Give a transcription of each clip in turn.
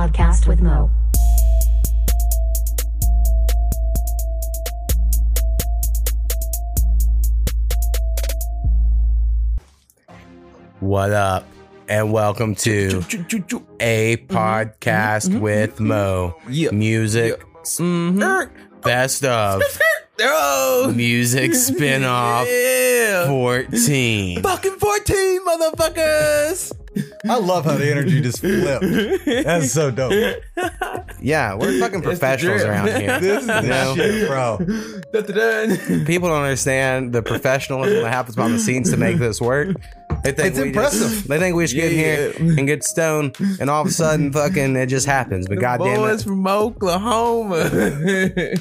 podcast with Mo. What up? And welcome to a podcast mm-hmm. with mm-hmm. Mo. Yeah. Music mm-hmm. best of Oh, music spin-off yeah. 14. Fucking 14, motherfuckers. I love how the energy just flipped. That's so dope. Yeah, we're fucking professionals drip. around here. This is the shit, bro. People don't understand the professionalism that happens behind the scenes to make this work. They think It's we impressive. Just, they think we just get here and get stoned, and all of a sudden, fucking, it just happens. But goddamn Boys it, from Oklahoma.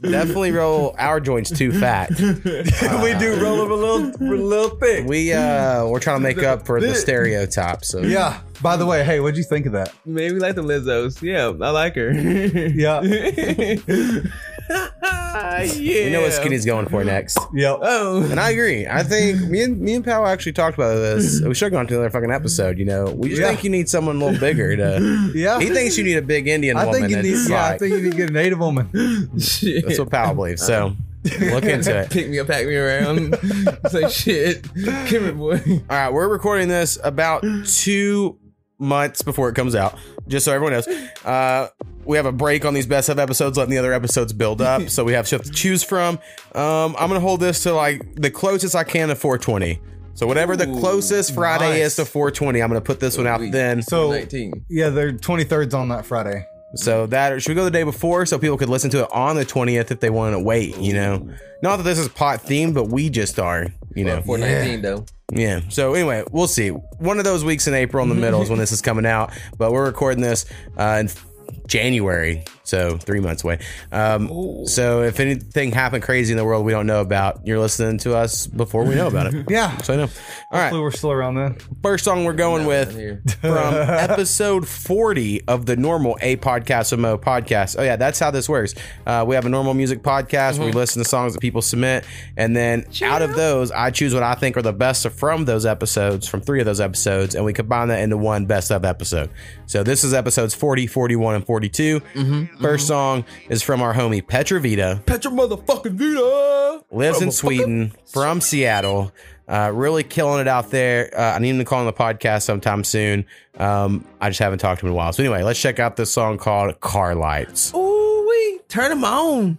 definitely roll our joints too fat. we do roll them a little, a little thick. We uh, we're trying to make up for the stereotype. So Yeah. By the way, hey, what'd you think of that? Maybe like the Lizzos. Yeah, I like her. Yeah. yeah. we know what Skinny's going for next. Yep. Oh. And I agree. I think me and me and Powell actually talked about this. We should have gone to another fucking episode. You know, we just Yeah. think you need someone a little bigger to. Yeah. He thinks you need a big Indian I woman. think you need. Yeah, I think you need to get a native woman. Shit. That's what Powell believes. So look into it. Pick me up, pack me around. it's like shit. Come here, boy. All right, we're recording this about two months before it comes out, just so everyone knows. Uh, we have a break on these best of episodes, letting the other episodes build up, so we have stuff to choose from. Um, I'm gonna hold this to like the closest I can to 420. So whatever the closest Friday nice. is to 420, I'm gonna put this one out then. So 19. yeah, they're 23rds on that Friday. So that should we go the day before so people could listen to it on the 20th if they want to wait. You know, not that this is pot themed, but we just are. You know, 419 though. Yeah. So anyway, we'll see. One of those weeks in April in the middle is when this is coming out, but we're recording this uh, in January, so three months away. Um, so if anything happened crazy in the world we don't know about, you're listening to us before we know about it. Yeah. So I know. All Hopefully right. we're still around then. First song we're going with from episode 40 of the normal A Podcast of Mo podcast. Oh, yeah, that's how this works. Uh, we have a normal music podcast where we listen to songs that people submit. And then out of those, I choose what I think are the best from those episodes, from three of those episodes, and we combine that into one best of episode. So this is episodes 40, 41, and 42. First song is from our homie Petravita Petra motherfucking Vita. lives in Sweden, from Seattle. Uh, really killing it out there. Uh, I need him to call on the podcast sometime soon. Um, I just haven't talked to him in a while. So anyway, let's check out this song called "Car Lights." Ooh, wee. Turn them on.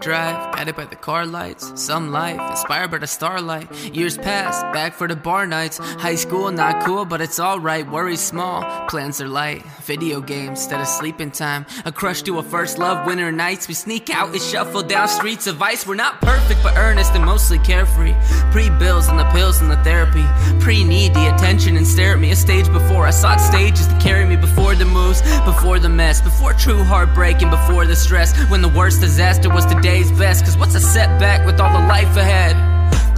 Drive, guided by the car lights. Some life, inspired by the starlight. Years pass, back for the bar nights. High school, not cool, but it's alright. Worries small, plans are light. Video games instead of sleeping time. A crush to a first love, winter nights. We sneak out and shuffle down streets of ice. We're not perfect, but earnest and mostly carefree. Pre bills and the pills and the therapy. Pre need the attention and stare at me. A stage before I sought stages to carry me before the moves, before the mess, before true heartbreak and before the stress. When the worst disaster was today's best. Cause what's a setback with all the life ahead?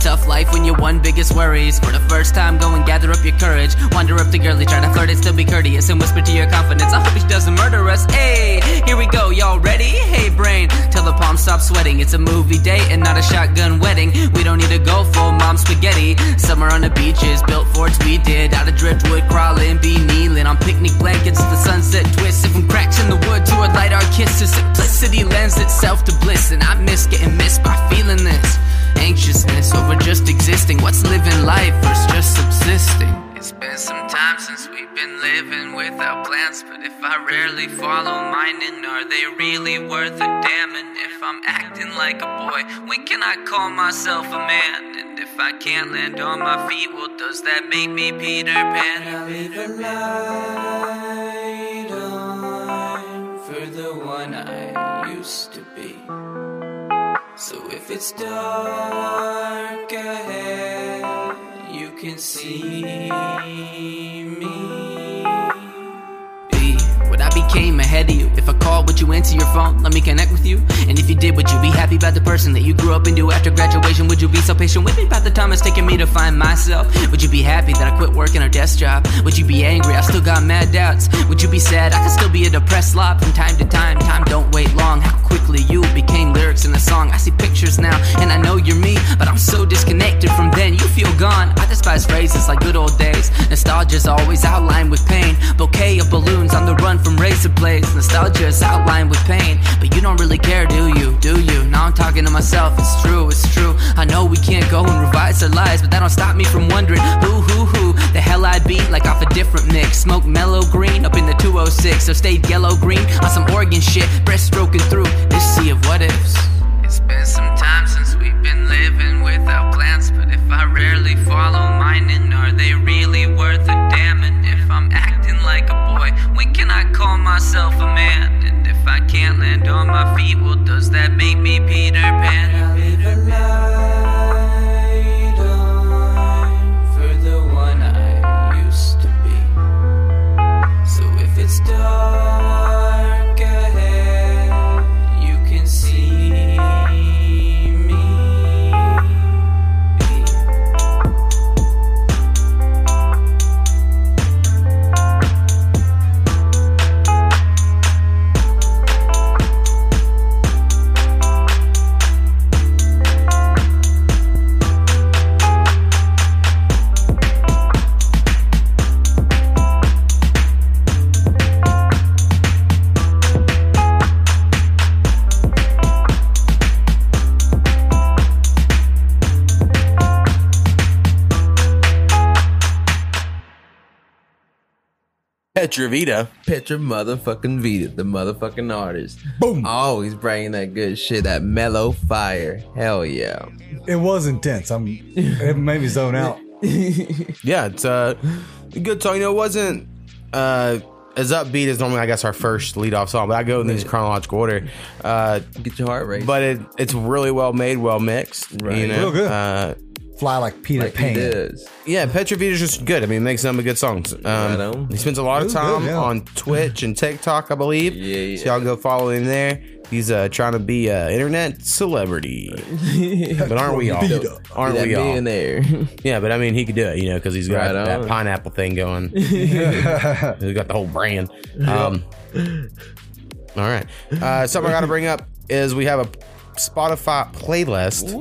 Tough life when your one biggest worries. For the first time, go and gather up your courage. Wander up to girlie, try to flirt and still be courteous. And whisper to your confidence, I hope she doesn't murder us. Hey, here we go, y'all ready? Hey, brain, tell the palm stop sweating. It's a movie date and not a shotgun wedding. We don't need to go full mom spaghetti. Summer on the beaches, built forts we did. Out of driftwood, crawling, be kneeling on picnic blankets. The sunset twisted from cracks in the wood to a light our kisses. Simplicity lends itself to bliss, and I miss getting missed by feeling this anxiousness over just existing. What's living life versus just subsisting? It's been some time since we've been living without plans, but if I rarely follow mine, then are they really worth a damn? And if I'm acting like a boy, when can I call myself a man? And if I can't land on my feet, well, does that make me Peter Pan? I leave a light on for the one I used to be. So if it's dark ahead, you can see me. Be I became ahead of you. If I called what you answer your phone? Let me connect with you. And if you did, would you be happy about the person that you grew up into after graduation? Would you be so patient with me about the time it's taking me to find myself? Would you be happy that I quit working a desk job? Would you be angry? I still got mad doubts. Would you be sad? I could still be a depressed slop from time to time. Time don't wait long. How quickly you became lyrics in a song. I see pictures now, and I know you're me, but I'm so disconnected from then. You feel gone. I despise phrases like good old days. Nostalgia's always outlined with pain. Bouquet of balloons on the run from razor blades. Nostalgia is outlined with pain, but you don't really care, do you? Do you? Now I'm talking to myself. It's true, it's true. I know we can't go and revise our lives, but that don't stop me from wondering who, who, who the hell I'd be like off a different mix. Smoke mellow green up in the 206, so stayed yellow green on some Oregon shit. Breaststroking through this sea of what ifs. It's been some time since we've been living without plans, but if I rarely follow mine, and are they really worth a damn? And if I'm acting like a boy, when can I call myself a man? And if I can't land on my feet, well, does that make me Peter Pan? for So Petravita. Petra motherfucking Vita, the motherfucking artist. Boom. Always bringing that good shit, that mellow fire. Hell yeah. It was intense. I'm. It made me zone out. Yeah, it's uh, a good song. You know, it wasn't uh, as upbeat as normally, I guess, our first lead off song, but I go in these chronological order. Uh, Get your heart rate. but it it's really well made, well mixed. You Right. know? Real good. Fly like Peter like he Pan. does. yeah, Petravita's just good. I mean, he makes some good songs. Um, Right on. he spends a lot of It was good, time yeah. on Twitch and TikTok, I believe. Yeah, yeah. So y'all go follow him there. He's uh, trying to be an internet celebrity, but aren't we all? Aren't we all? millionaire. Yeah, but I mean, he could do it, you know, because he's got Right that pineapple thing going. he's got the whole brand. Um, all right. Uh, something I got to bring up is we have a Spotify playlist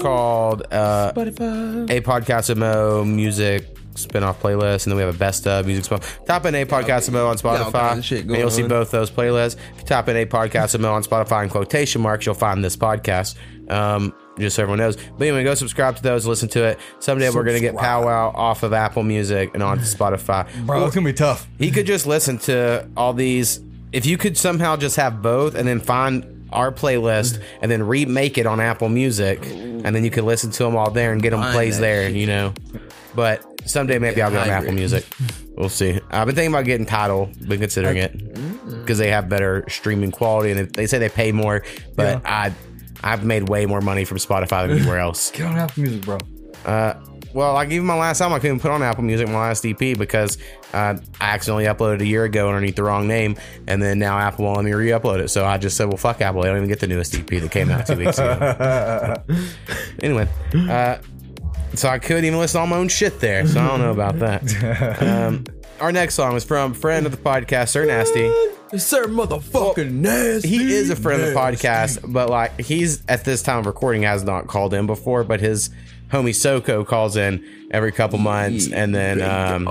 called uh, Spotify. A Podcast of Mo Music spin-off playlist and then we have a best of music spin type in a podcast mo on spotify kinds of shit and you'll see on. both those playlists if you type in a podcast mo on spotify in quotation marks you'll find this podcast um just so everyone knows but anyway go subscribe to those listen to it someday we're gonna get powwow off of apple music and onto spotify Bro, it's gonna be tough. he could just listen to all these. If you could somehow just have both and then find our playlist and then remake it on Apple Music, and then you can listen to them all there and get them plays there, you know. But someday maybe I'll go on. Apple Music. We'll see. I've been thinking about getting Tidal, been considering it Mm. because they have better streaming quality and they say they pay more, but I. I've made way more money from Spotify than anywhere else. Get on Apple Music, bro. Well, like even my last time, I couldn't put on Apple Music my last EP because uh, I accidentally uploaded a year ago underneath the wrong name, and then now Apple won't let me re-upload it. So I just said, "Well, fuck Apple. They don't even get the newest EP that came out two weeks ago." anyway, uh, so I couldn't even listen to all my own shit there. So I don't know about that. Um, our next song is from friend of the podcast, Sir Nasty. Sir motherfucking nasty. He is a friend of the podcast, but like he's at this time of recording has not called in before, but his homie Soko calls in every couple months, and then um,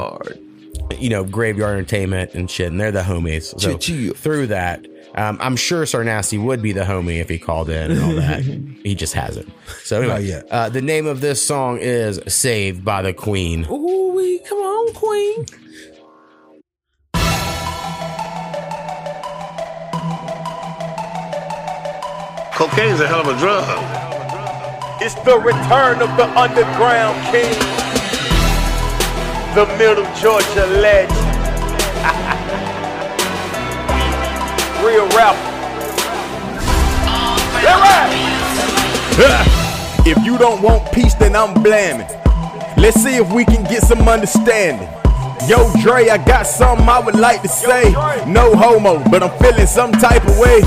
you know Graveyard Entertainment and shit, and they're the homies. So Chill. through that, um, I'm sure Sir Nasty would be the homie if he called in and all that. he just hasn't. So anyway, Uh, the name of this song is "Saved by the Queen." Ooh, we come on, queen. Cocaine's a hell of a drug. It's the return of the underground king, the middle Georgia legend. Real rap. If you don't want peace, then I'm blaming. Let's see if we can get some understanding. Yo, Dre, I got something I would like to say. No homo, but I'm feeling some type of way.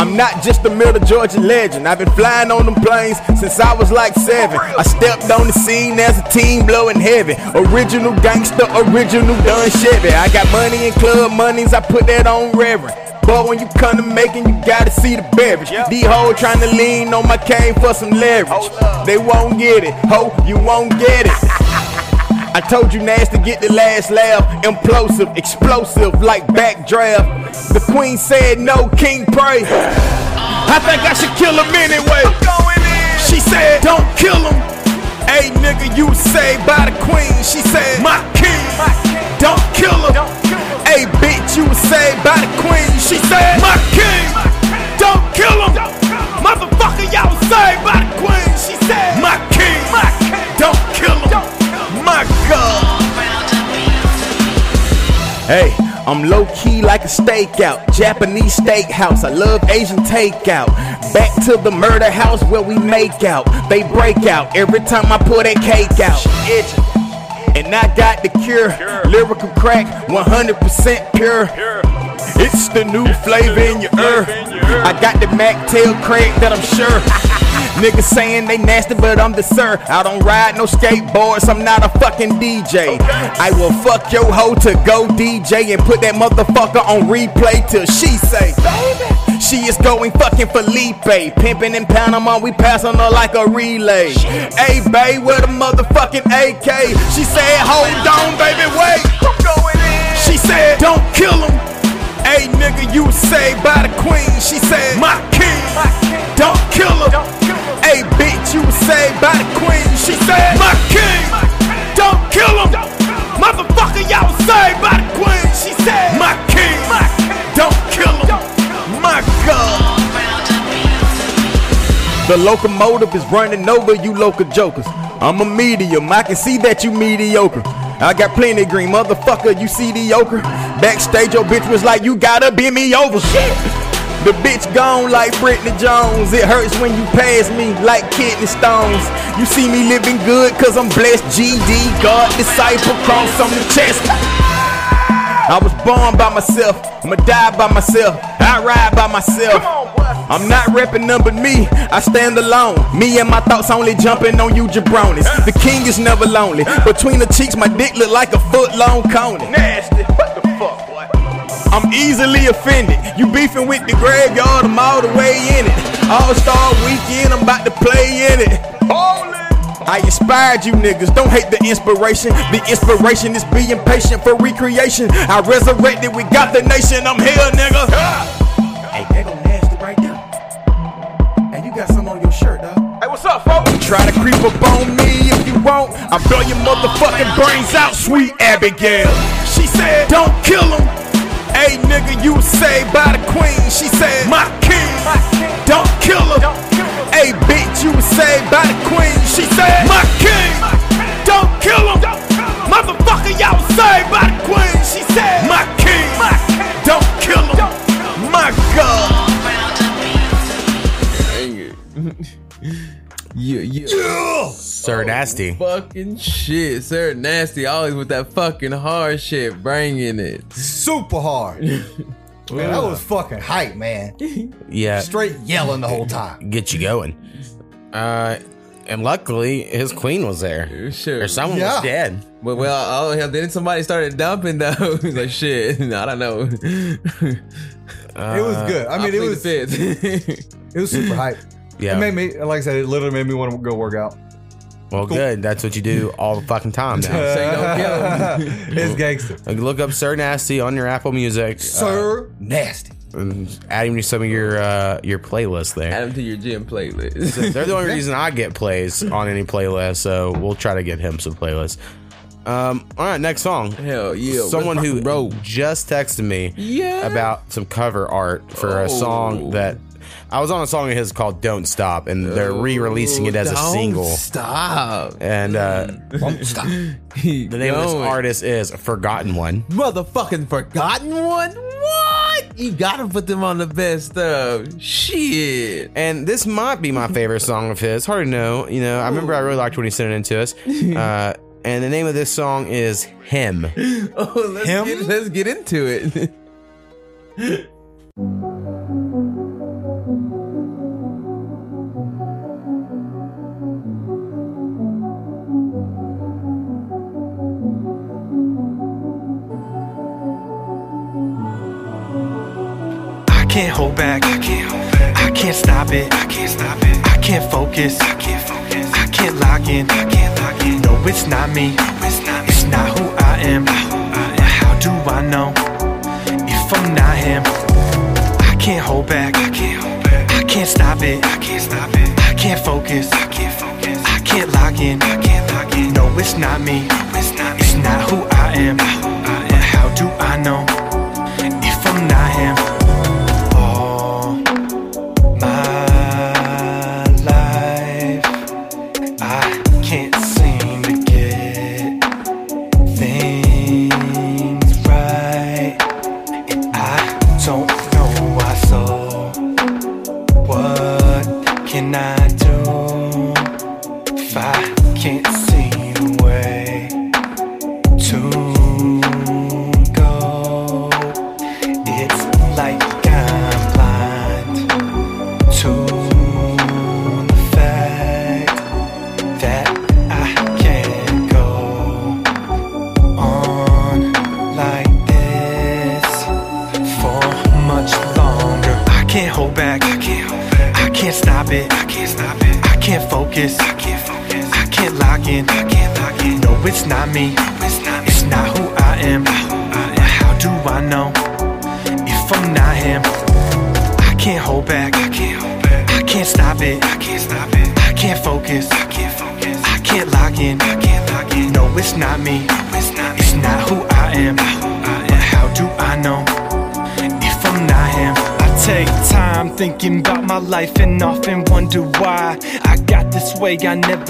I'm not just a middle Georgia legend. I've been flying on them planes since I was like seven. I stepped on the scene as a team blowing heavy. Original gangster, original done Chevy. I got money in club monies, I put that on reverend. But when you come to making, you gotta see the beverage. These hoes trying to lean on my cane for some leverage. They won't get it, ho, you won't get it. I told you nasty get the last laugh. Implosive, explosive like backdraft. The queen said no, king pray. I think I should kill him anyway. She said, don't kill him. Hey nigga, you was saved by the queen. She said, my king, don't kill him. Hey bitch, you was saved by the queen. She said, my king, don't kill him. Motherfucker, y'all was saved by the Hey, I'm low key like a stakeout, Japanese steakhouse. I love Asian takeout. Back to the murder house where we make out. They break out every time I pull that cake out. And I got the cure. Lyrical crack, 100% pure. It's the new flavor in your ear. I got the Mac tail crank that I'm sure. Niggas saying they nasty, but I'm the sir. I don't ride no skateboards, I'm not a fucking DJ. I will fuck your hoe to go DJ and put that motherfucker on replay till she say, Baby. She is going fucking Felipe. Pimping in Panama, we passing her like a relay. Hey, babe, with a motherfucking AK? She said, hold on, baby, wait. She said, don't kill him. Hey, nigga, you was saved by the queen. She said, my king, don't kill him. Hey, bitch, you was saved by the queen. She said, my king, don't kill him. Motherfucker, y'all was saved by the queen. She said, my king, don't kill him. My God. The locomotive is running over you local jokers. I'm a medium, I can see that you mediocre. I got plenty green, motherfucker, you see the ochre. Backstage, your bitch was like, you gotta bend me over. Shit. The bitch gone like Britney Jones. It hurts when you pass me like kidney stones. You see me living good cause I'm blessed. GD, God, disciple, cross on the chest. I was born by myself, I'ma die by myself, I ride by myself. I'm not repping none but me, I stand alone. Me and my thoughts only jumping on you jabronis. The king is never lonely. Between the cheeks, my dick look like a foot long coney. Nasty, what the fuck, boy? I'm easily offended. You beefing with the graveyard, I'm all the way in it. All Star weekend, I'm about to play in it. I inspired you niggas, don't hate the inspiration. The inspiration is being patient for recreation. I resurrected, we got the nation, I'm here, nigga. Hey, that go nasty right there. Hey, you got some on your shirt, dog. Hey, what's up, folks? Try to creep up on me if you want. I blow your motherfucking brains out, sweet Abigail. She said, don't kill him. Hey, nigga, you was saved by the queen. She said, my king, don't kill him. Hey, bitch, you was saved by the queen. She said, my king, don't kill him. Motherfucker, y'all was saved by the queen. She said, my king, don't kill him. My God. Yeah, yeah. Sir Nasty. Fucking shit, sir. Nasty, always with that fucking hard shit, bringing it. Super hard. man, that was fucking hype, man. Yeah. Straight yelling the whole time. Get you going. Uh, and luckily his queen was there. Sure. Or someone Yeah. was dead. But well, oh hell, then somebody started dumping though. like shit, I don't know. it was good. I mean, it was it fifth. was super hype. Yeah. It made me, like I said, it literally made me want to go work out. Well, good. That's what you do all the fucking time now. so you don't kill him. it's gangster. Like, look up Sir Nasty on your Apple Music. Sir Nasty. and add him to some of your uh, your playlists there. Add him to your gym playlist. They're the only reason I get plays on any playlist, so we'll try to get him some playlists. Um, all right, next song. Hell yeah. Someone who bro. just texted me Yeah. about some cover art for a song Oh. that I was on a song of his called "Don't Stop," and they're re-releasing it as a Don't single. Stop. And uh, Stop. the name of this artist is Forgotten One. Motherfucking forgotten one? What? You gotta put them on the best stuff. Shit. And this might be my favorite song of his. Hard to know. You know, I remember I really liked when he sent it in to us. Uh, and the name of this song is Him. Oh, let's Him? get let's get into it. Can't hold back. I can't hold back. I can't stop it. I can't stop it. I can't focus. I can't focus. I can't lock in. I can't lock in. No, it's not me. it's not. It's not who I am. But How do I know if I'm not him? I can't hold back. I can't hold back. I can't stop it. I can't stop it. I can't focus. I can't focus. I can't lock in. I can't lock in. No, it's not me. it's not. It's not who I am. But how do I know if I'm not him?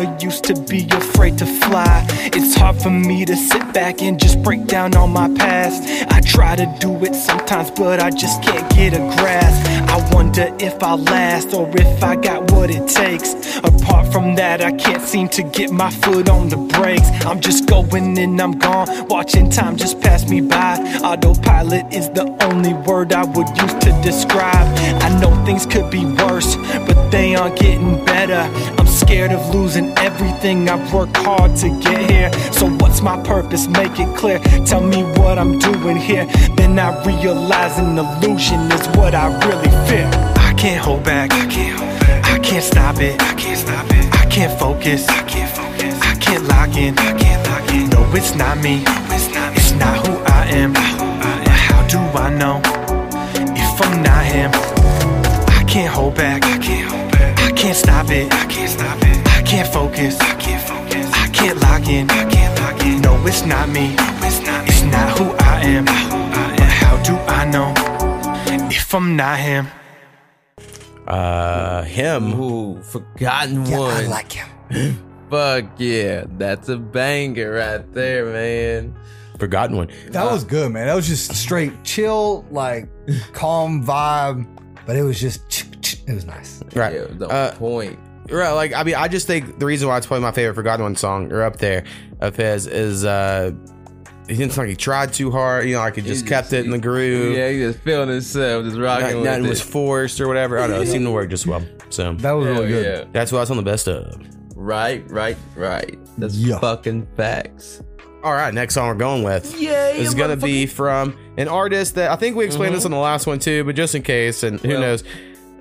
Never used to be afraid to fly. It's hard for me to sit back and just break down on my past. I try to do it sometimes, but I just can't get a grasp. I wonder if I'll last or if I got what it takes. Apart from that, I can't seem to get my foot on the brakes. I'm just going and I'm gone, watching time just pass me by. Autopilot is the only word I would use to describe. I know things could be worse, but they aren't getting better. Scared of losing everything I've worked hard to get here. So, what's my purpose? Make it clear. Tell me what I'm doing here. Then I realize an illusion is what I really fear. I can't hold back. I can't hold back. I can't stop it. I can't stop it. I can't focus. I can't focus. I can't lock in. I can't lock in. No, it's not me. it's not. It's not who I am. How do I know if I'm not him? I can't hold back. I can't hold can't stop it. I can't stop it. I can't focus. I can't focus. I can't lock in. I can't lock in. No, it's not me. it's not. It's not who I am. How do I know if I'm not him? Uh, Him. who forgotten one. I like him. Fuck yeah, that's a banger right there, man. Forgotten one. That was good, man. That was just straight chill, like calm vibe, but it was just it was nice. Right. Yeah, the Uh, point. Right, like I mean, I just think the reason why it's probably my favorite Forgotten One song or up there of his is uh he didn't sound like he tried too hard, you know, like he just He kept it in the groove. Yeah, he just feeling himself, just rocking Not- with nothing it. was forced or whatever. I don't know. It seemed to work just well. So That was Hell really good. yeah. that's what I was on the best of. Right, right, right. That's Yeah. fucking facts. All right, next song we're going with Yeah, is gonna be from an artist that I think we explained this on the last one too, but just in case, and who Well. knows,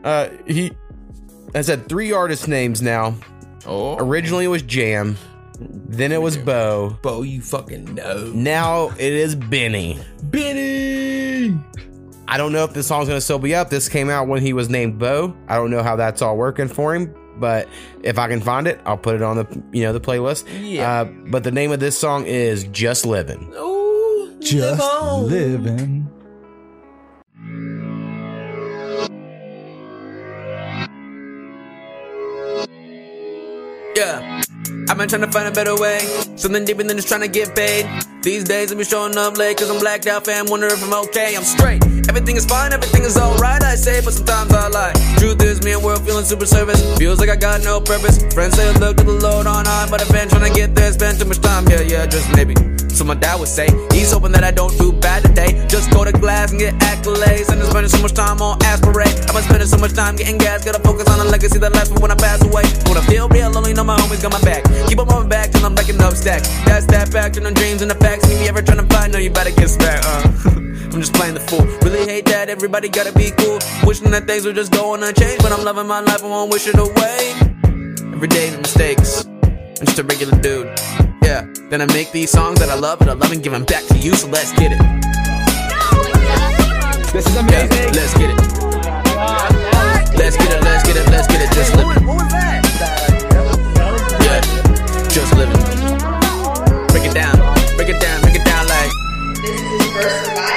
uh, he has had three artist names now. Oh, Originally it was Jam, then it was Bo, Bo, you fucking know. now it is Benny. Benny. I don't know if this song's gonna still be up. This came out when he was named Bo. I don't know how that's all working for him, but if I can find it, I'll put it on the you know the playlist. Yeah. Uh, but the name of this song is Just Living. Ooh, live Just on. living. Yeah. I've been trying to find a better way. Something deeper than just trying to get paid. These days I'm be showing up late cause I'm blacked out, fam. Wonder if I'm okay. I'm straight. Everything is fine, everything is alright, I say, but sometimes I lie. Truth is, me and world feeling super service. Feels like I got no purpose. Friends say, look to the Lord on high, but I've been trying to get there, spend too much time. Yeah, yeah, just maybe. So my dad would say, he's hoping that I don't do bad today. Just go to class and get accolades. And I'm spending so much time on aspirate. I've been spending so much time getting gas. Gotta focus on the legacy that lasts for when I pass away. When I feel real lonely, know my homies got my back. Keep on my back till I'm backing up stacks. That's that fact, and them dreams and the facts. If you ever trying to know you better get back. Uh. I'm just playing the fool. Really hate that everybody gotta be cool. Wishing that things were just going unchanged, but I'm loving my life. I won't wish it away. Every day the mistakes. I'm just a regular dude. Yeah. Then I make these songs that I love and I love and give them back to you. So let's get it. This is Yeah, amazing. let's get it. Let's get it. Let's get it. Let's get it. Just living. Yeah. Just living. Break it down. Break it down. Break it down like. This is first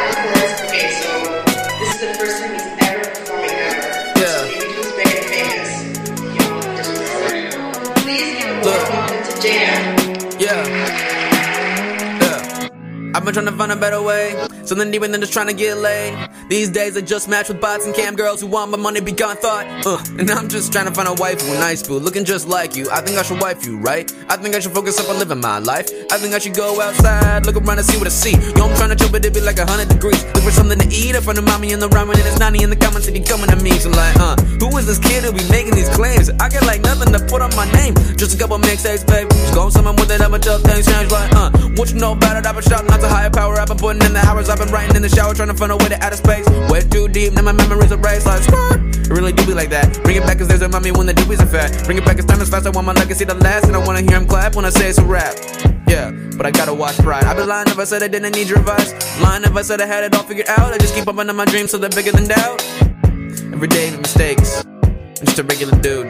I've been trying to find a better way. Something deeper than just trying to get laid. These days I just match with bots and cam girls who want my money be gone thought. Uh, and I'm just trying to find a wife who nice food, looking just like you. I think I should wife you, right? I think I should focus up on living my life. I think I should go outside, look around and see what I see. Yo, I'm trying to chill, but it be like a hundred degrees. Look for something to eat. I find a mommy in the ramen and it's 90 in the comments. They be coming at me. So like, uh, who is this kid who be making these claims? I get like nothing to put on my name. Just a couple mixtapes, babe. Just go somewhere with it, I'ma tell things change like, uh, what you know about it? I've been shouting out to higher power. I've been putting in the hours. I've been writing in the shower, trying to find a way to out of space. Way too deep, now my memories are erased like skirt. It really do be like that. Bring it back cause there's a mommy when the doobies are fat. Bring it back as time is fast. I want my legacy to last, and I wanna hear him clap when I say it's a rap. Yeah, but I gotta watch pride. I've been lying if I said I didn't need your advice. Lying if I said I had it all figured out. I just keep up under my dreams so they're bigger than doubt. Every day mistakes. I'm just a regular dude.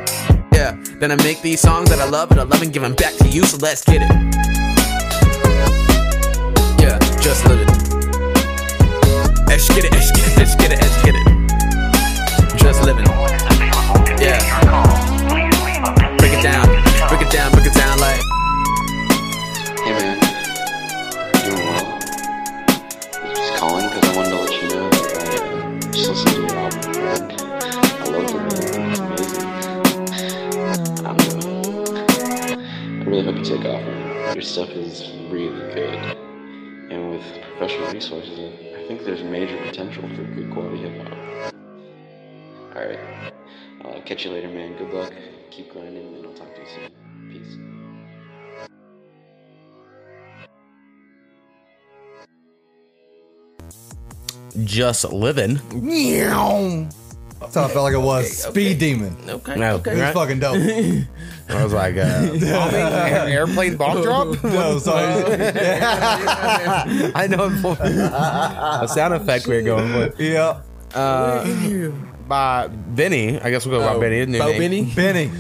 Yeah, then I make these songs that I love and I love and give them back to you. So let's get it. Let's get it, let's get it. Just living. Yeah. Break it down, break it down, break it down like. Hey man, doing well. Just calling because I wanted to let you know that I just listened to your album and I loved it. man. It's amazing. Um, I really hope you take off. Your stuff is really good, and with professional resources, I think there's major potential for good quality hip hop. All right, I'll uh, catch you later, man. Good luck. Keep grinding, and I'll talk to you soon. Peace. Just living. That's how I felt like it was. Speed Demon. Okay. No, It was right? fucking dope. I was like, uh, bombing, air- airplane bomb drop. no, sorry. I know a sound effect we are going with. yeah. Uh, by Benny, I guess we'll go by Oh, Benny. his new Bo name. Benny? Benny.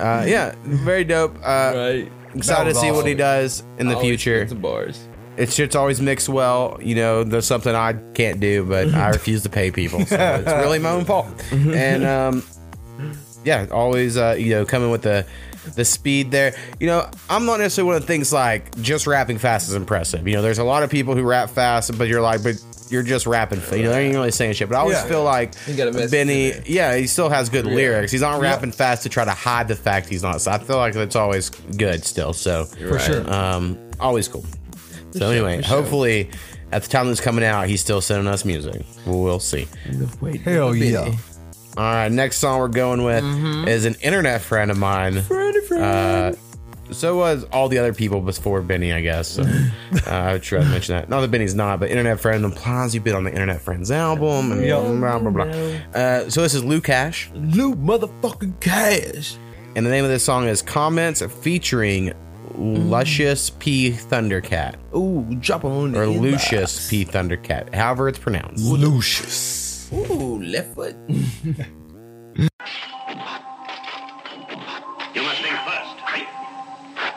Uh, yeah, very dope. Uh, Right. Excited to was see what he does in the Always future. spit Some bars. It's shit's always mixed well. You know, there's something I can't do, but I refuse to pay people. So it's really my own fault. And um, yeah, always uh, you know coming with the the speed there. You know, I'm not necessarily one of the things like just rapping fast is impressive. You know, there's a lot of people who rap fast, but you're like, but you're just rapping. fa- You know, they ain't really saying shit. But I always Yeah. feel like You got a message Benny, yeah, he still has good Yeah. lyrics. He's not rapping fast to try to hide the fact he's not. So I feel like that's always good still. So For sure. um, always cool. So anyway, hopefully at the time this coming out, he's still sending us music. We'll, we'll see. Wait, Hell Benny. yeah. All right, next song we're going with is an internet friend of mine. Uh, so was all the other people before Benny, I guess. So, uh, I try to mention that. Not that Benny's not, but Internet Friend implies you've been on the Internet Friends album and blah blah blah. Uh, so this is Luca$h, Lou motherfucking Cash. and the name of this song is "Comments" featuring Luscious P Thundercat Ooh, drop on or. Lucius P Thundercat, however it's pronounced. Lucius. Ooh, left foot. You must think first.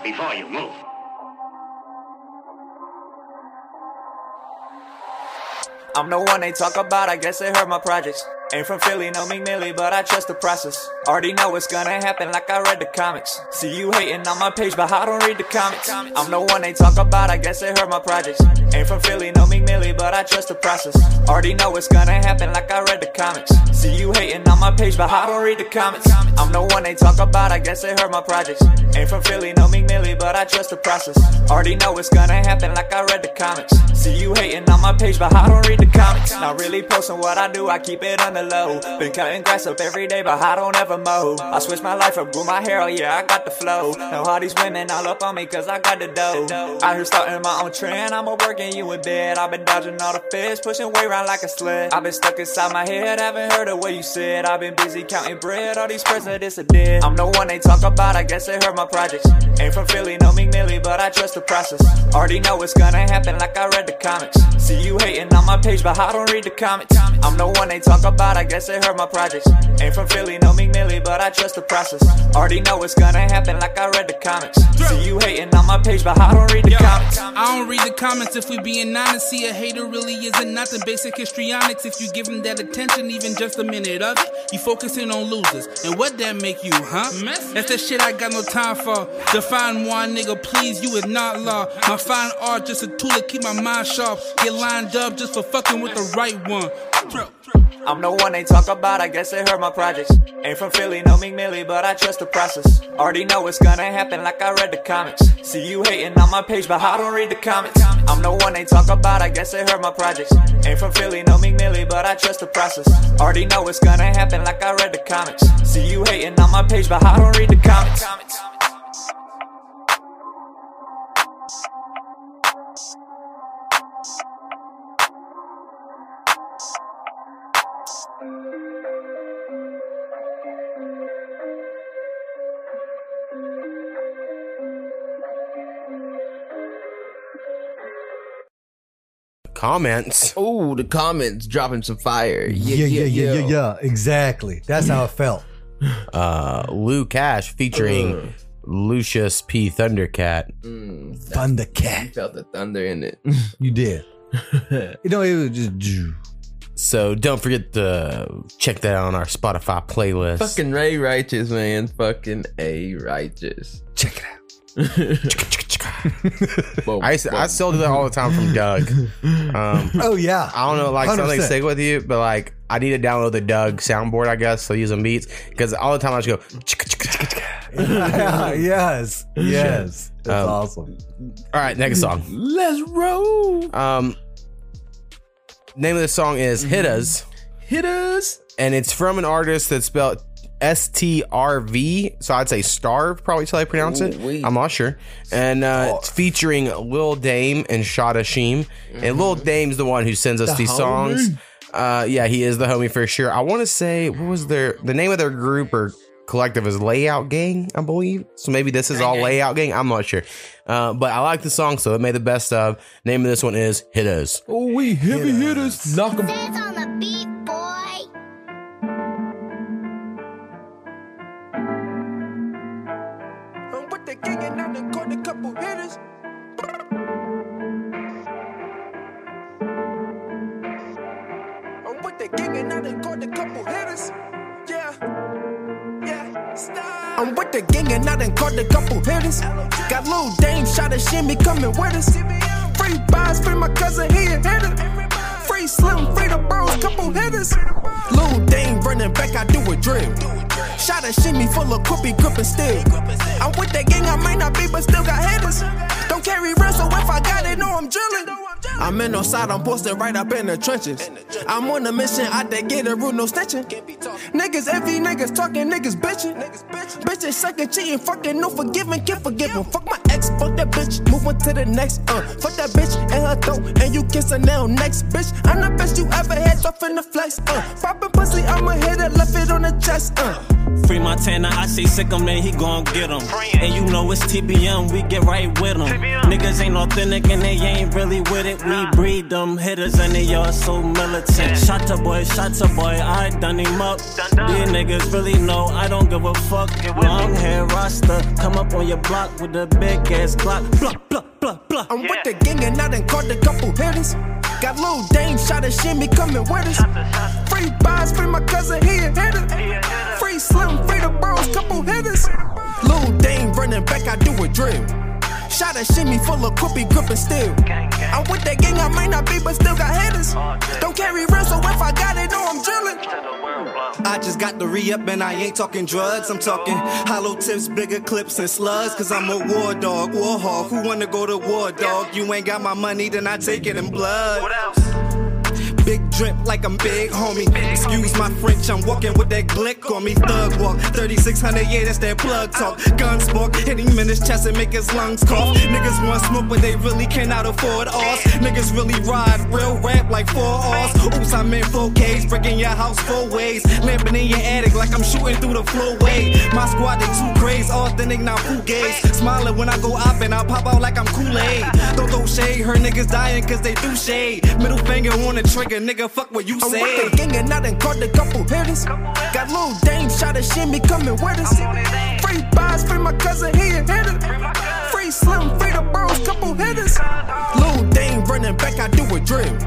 Before you move. I'm the one they talk about, I guess they heard my projects. Ain't from Philly, no Millie, but I trust the process. Already know what's gonna happen like I read the comics. See you hating on my page, but I don't read the comics. I'm the one they talk about, I guess they heard my projects. Ain't from Philly, no Millie, but I trust the process. Already know what's gonna happen like I read the comics. See you hating on my page, but I don't read the comments. I'm the one they talk about, I guess they heard my projects. Ain't from Philly, no Millie, but I trust the process. Already know what's gonna happen like I read the comics. See you hating on my page, but I don't read the comics. Not really posting what I do, I keep it on the low. Been cutting grass up every day, but I don't ever mow. I switch my life up, grew my hair, oh yeah, I got the flow. Now all these women all up on me, cause I got the dough. Out here starting my own trend, I'ma working you in bed. I've been dodging all the fish, pushing weight around like a sled. I've been stuck inside my head, haven't heard of what you said. I've been busy counting bread, all these presidents are dead. I'm the one they talk about, I guess they heard my projects. Ain't from Philly, no Millie, but I trust the process. Already know it's gonna happen like I read the comics. See you hating on my page, but I don't read the comments. I'm the one they talk about, I guess it hurt my projects. Ain't from Philly, no Meek Millie, but I trust the process. Already know it's gonna happen like I read the comics. See you hating on my page, but I don't read the comments. I don't read the comments if we being honest. See, a hater really isn't nothing. Basic histrionics. If you give him that attention, even just a minute of it, you focusing on losers. And what that make you, huh? That's that shit I got no time for. Define one nigga, please. You is not law. My fine art just a tool to keep my mind sharp. Get lined up just for fucking with the right one. I'm the one they talk about, I guess they heard my projects. Ain't from Philly, no Meek Millie, but I trust the process. Already know it's gonna happen like I read the comics. See you hating on my page, but I don't read the comments. I'm the one they talk about, I guess they heard my projects. Ain't from Philly, no Meek Millie, but I trust the process. Already know it's gonna happen like I read the comics. See you hating on my page, but I don't read the comments. Comments. Oh, the comments dropping some fire. Yeah, yeah, yeah, yeah, yeah. Exactly. That's how it felt. Uh, Luca$h featuring Lucius P. Thundercat. Mm, Thundercat. You felt the thunder in it. You did. You know, it was just. So don't forget to check that out on our Spotify playlist. Fucking Ray Righteous, man. Fucking A Righteous. Check it out. Boom, I, used to- I still do that all the time from Doug. Um, Oh, yeah. I don't know, like something 100%. stick with you, but like I need to download the Doug soundboard, I guess, so using beats because all the time I just go. Yeah, yes. Yes. That's Um, awesome. All right, next song. Let's roll. Um, name of the song is "Hittas," Hit us. and it's from an artist that's spelled S T R V. So I'd say Starve, probably till I pronounce it. Ooh-wee. I'm not sure. And uh, it's featuring Lil Dame and Shotta Sheam. And Lil Dame's the one who sends us The these songs. Uh, yeah, he is the homie for sure. I want to say what was their the name of their group or collective is Layout Gang, I believe. So maybe this is all Layout Gang. I'm not sure. Uh, but I like the song, so it made the best of. Name of this one is Hitters. Oh, we heavy hitters. Knock 'em. Gang and I done caught a couple hitters. I'm with the gang and I done caught a couple hitters. Yeah. Yeah. I'm with the gang and I done caught a couple hitters. Got Lil Dame, shot a shimmy coming with us. Free buys, free my cousin, he a hitter. Free Slim, free the bros, couple hitters. Lil Dame running back, I do a drill. Shot a shimmy full of quippy gripping still. I'm with that gang, I might not be, but still got hitters. Don't carry real, so if I got it, know I'm drilling. I'm in no side, I'm posted right up in the trenches. I'm on a mission, I did get a root, no snitching. Niggas envy, niggas talking, niggas bitching. Bitches sucking, cheating, fucking, no forgiving, can't forgive 'em. Fuck my ex, fuck that bitch, move on to the next. Uh, fuck that bitch and her throat, and you kiss her now, next bitch. I'm the best you ever had, tough in the flex. Uh, poppin' pussy, I'ma hit it, left it on the chest. Uh. Montana, I say sick 'em, then he gon' get 'em. And you know it's TBM, we get right with 'em. Niggas ain't authentic and they ain't really with it. We breed them hitters and they all so militant. Shot to boy, shot to boy, I done him up. These niggas really know I don't give a fuck. Long hair roster, come up on your block with a big ass block, block. Blah, blah. I'm with the gang and I done caught a couple hitters. Got Lil Dame shot a shimmy coming with us. Free buys, free my cousin, he a hitter. Free Slim, free the bros, couple hitters. Lil Dame running back, I do a drill. Shot a shimmy full of quippy gripping still. I'm with that gang, I might not be, but still got hitters. Don't carry real, so if I got it, no, I'm drilling. I just got the re up and I ain't talking drugs. I'm talking hollow tips, bigger clips, and slugs. Cause I'm a war dog, war hog. Who wanna go to war, dog? You ain't got my money, then I take it in blood. What else? Big drip like I'm big, homie. Excuse my French, I'm walking with that glick on me. Thug walk, 3600, yeah, that's that plug talk. Gun spark, hit him in his chest and make his lungs cough. Niggas want smoke, but they really cannot afford ours. Niggas really ride real rap like four R's. Oops, I'm in 4Ks, breaking your house four ways. Lamping in your attic like I'm shooting through the flowway. My squad, they too crazy, authentic, not fugaze. Smiling when I go up and I pop out like I'm Kool-Aid. Don't throw shade, her niggas dying cause they do shade. Middle finger on the trigger, nigga, fuck what you I'm say. with the gang and I done caught a couple hitters. Got Lil Dame shot a shimmy coming with us. Free buys, free my cousin, he a hitter. Free Slim, free the bros, couple hitters. Lil Dame running back, I do a drill.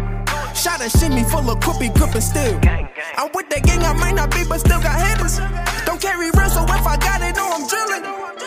Shot a shimmy full of quippy gripping still. I'm with that gang, I might not be, but still got hitters. Don't carry real, so if I got it, no, I'm drilling.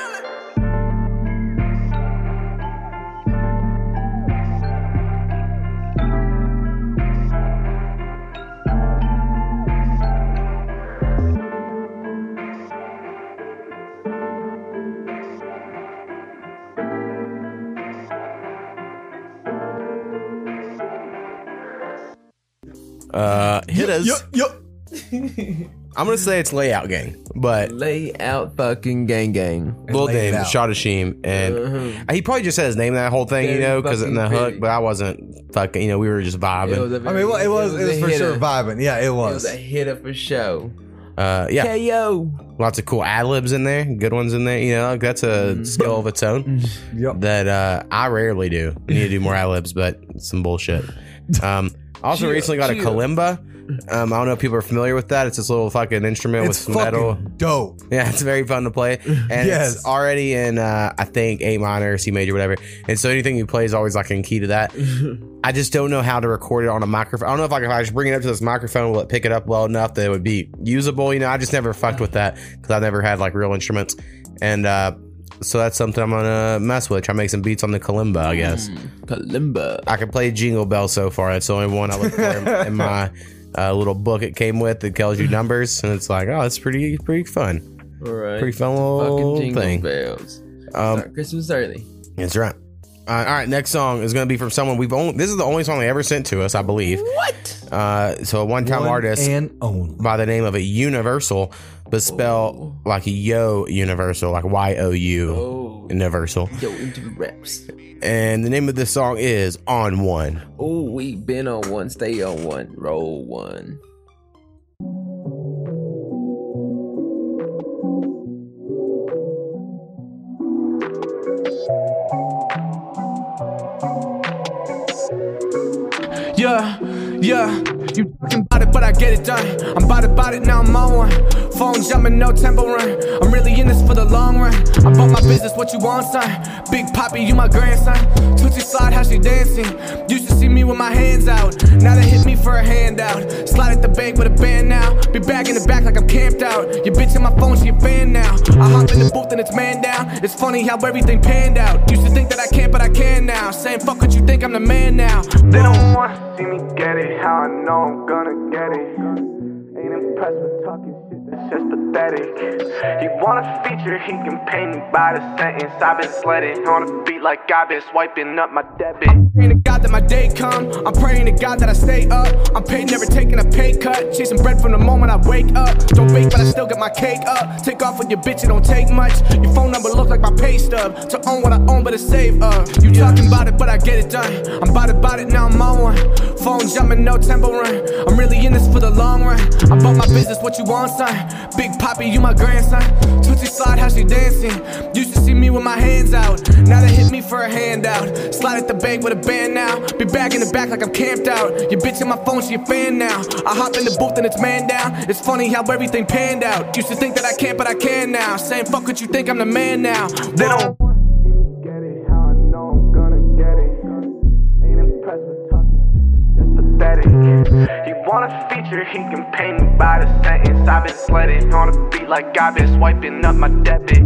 Uh, hit us. Yup, yup. I'm gonna say it's layout gang, but layout fucking gang gang. Lil Lay it Dame out. Shotta Sheam, and Uh-huh. he probably just said his name that whole thing, you Very know, because in the fucking hook. pretty. But I wasn't fucking, you know, we were just vibing. It was a I mean, it was, it was, it was a for sure vibing. Yeah, it It was. was a hitter for show. Uh, yeah, KO. lots of cool ad libs in there, good ones in there. You know, like, that's a Mm-hmm. skill of its own Yep. that uh, I rarely do. I need to do more ad libs, but it's some bullshit. Um, I also Chill, recently got a kalimba. Um, I don't know if people are familiar with that. It's this little fucking instrument It's with metal. dope. Yeah, it's very fun to play, and Yes. it's already in uh, I think A minor, C major, whatever. And so anything you play is always like in key to that. I just don't know how to record it on a microphone. I don't know if like if I just bring it up to this microphone, will it pick it up well enough that it would be usable? You know, I just never fucked with that because I've never had like real instruments, and uh, so that's something I'm gonna mess with. Try to make some beats on the kalimba, I guess. Kalimba. I can play Jingle Bell so far. That's the only one I look for in, in my uh, little book it came with that tells you numbers, and it's like, oh, it's pretty pretty fun. All right. Pretty fun little Fucking jingle thing. bells. Um, Start Christmas early. That's right. Uh, all right, next song is going to be from someone we've only. This is the only song they ever sent to us, I believe. What? Uh, so a one-time One artist and only. by the name of a Universal, but spell like Yo Universal, like Y O U Oh. Universal. Yo, into the raps. And the name of this song is On One. Oh, we been on one, stay on one, roll one. Yeah, yeah. You talking about it, but I get it done. I'm about about it, now I'm on one. Phone jumping, no tempo run. I'm really in this for the long run. I bought my business, what you want, son? Big Poppy, you my grandson. Tootsie slide, how she dancing. Used to see me with my hands out. Now they hit me for a handout. Slide at the bank with a band now. Be back in the back like I'm camped out. Your bitch in my phone, she a fan now. I hop in the booth and it's man down. It's funny how everything panned out. Used to think that I can't, but I can now. Saying fuck what you think, I'm the man now. They don't wanna see me get it. How I know I'm gonna get it. Ain't impressed with talking just pathetic. He want a feature, he can pay me by the sentence. I've been sledding on a beat like I've been swiping up my debit. I'm praying to God that my day come. I'm praying to God that I stay up. I'm paid, never taking a pay cut. Chasing bread from the moment I wake up. Don't bake, but I still get my cake up. Take off with your bitch, it don't take much. Your phone number look like my pay stub. To own what I own, but it's save up. You talking about it, but I get it done. I'm about it, about it, now I'm on one. Phone jumping, no tempo run. I'm really in this for the long run. I bought my business, what you want, son? Big Poppy, you my grandson. Tootsie slide, how she dancing. Used to see me with my hands out. Now they hit me for a handout. Slide at the bank with a band now. Be back in the back like I'm camped out. Your bitch in my phone, she a fan now. I hop in the booth and it's man down. It's funny how everything panned out. Used to think that I can't, but I can now. Saying fuck what you think, I'm the man now. They don't want a feature, he can pay me by the sentence. I've been sledding on a beat like I've been swiping up my debit.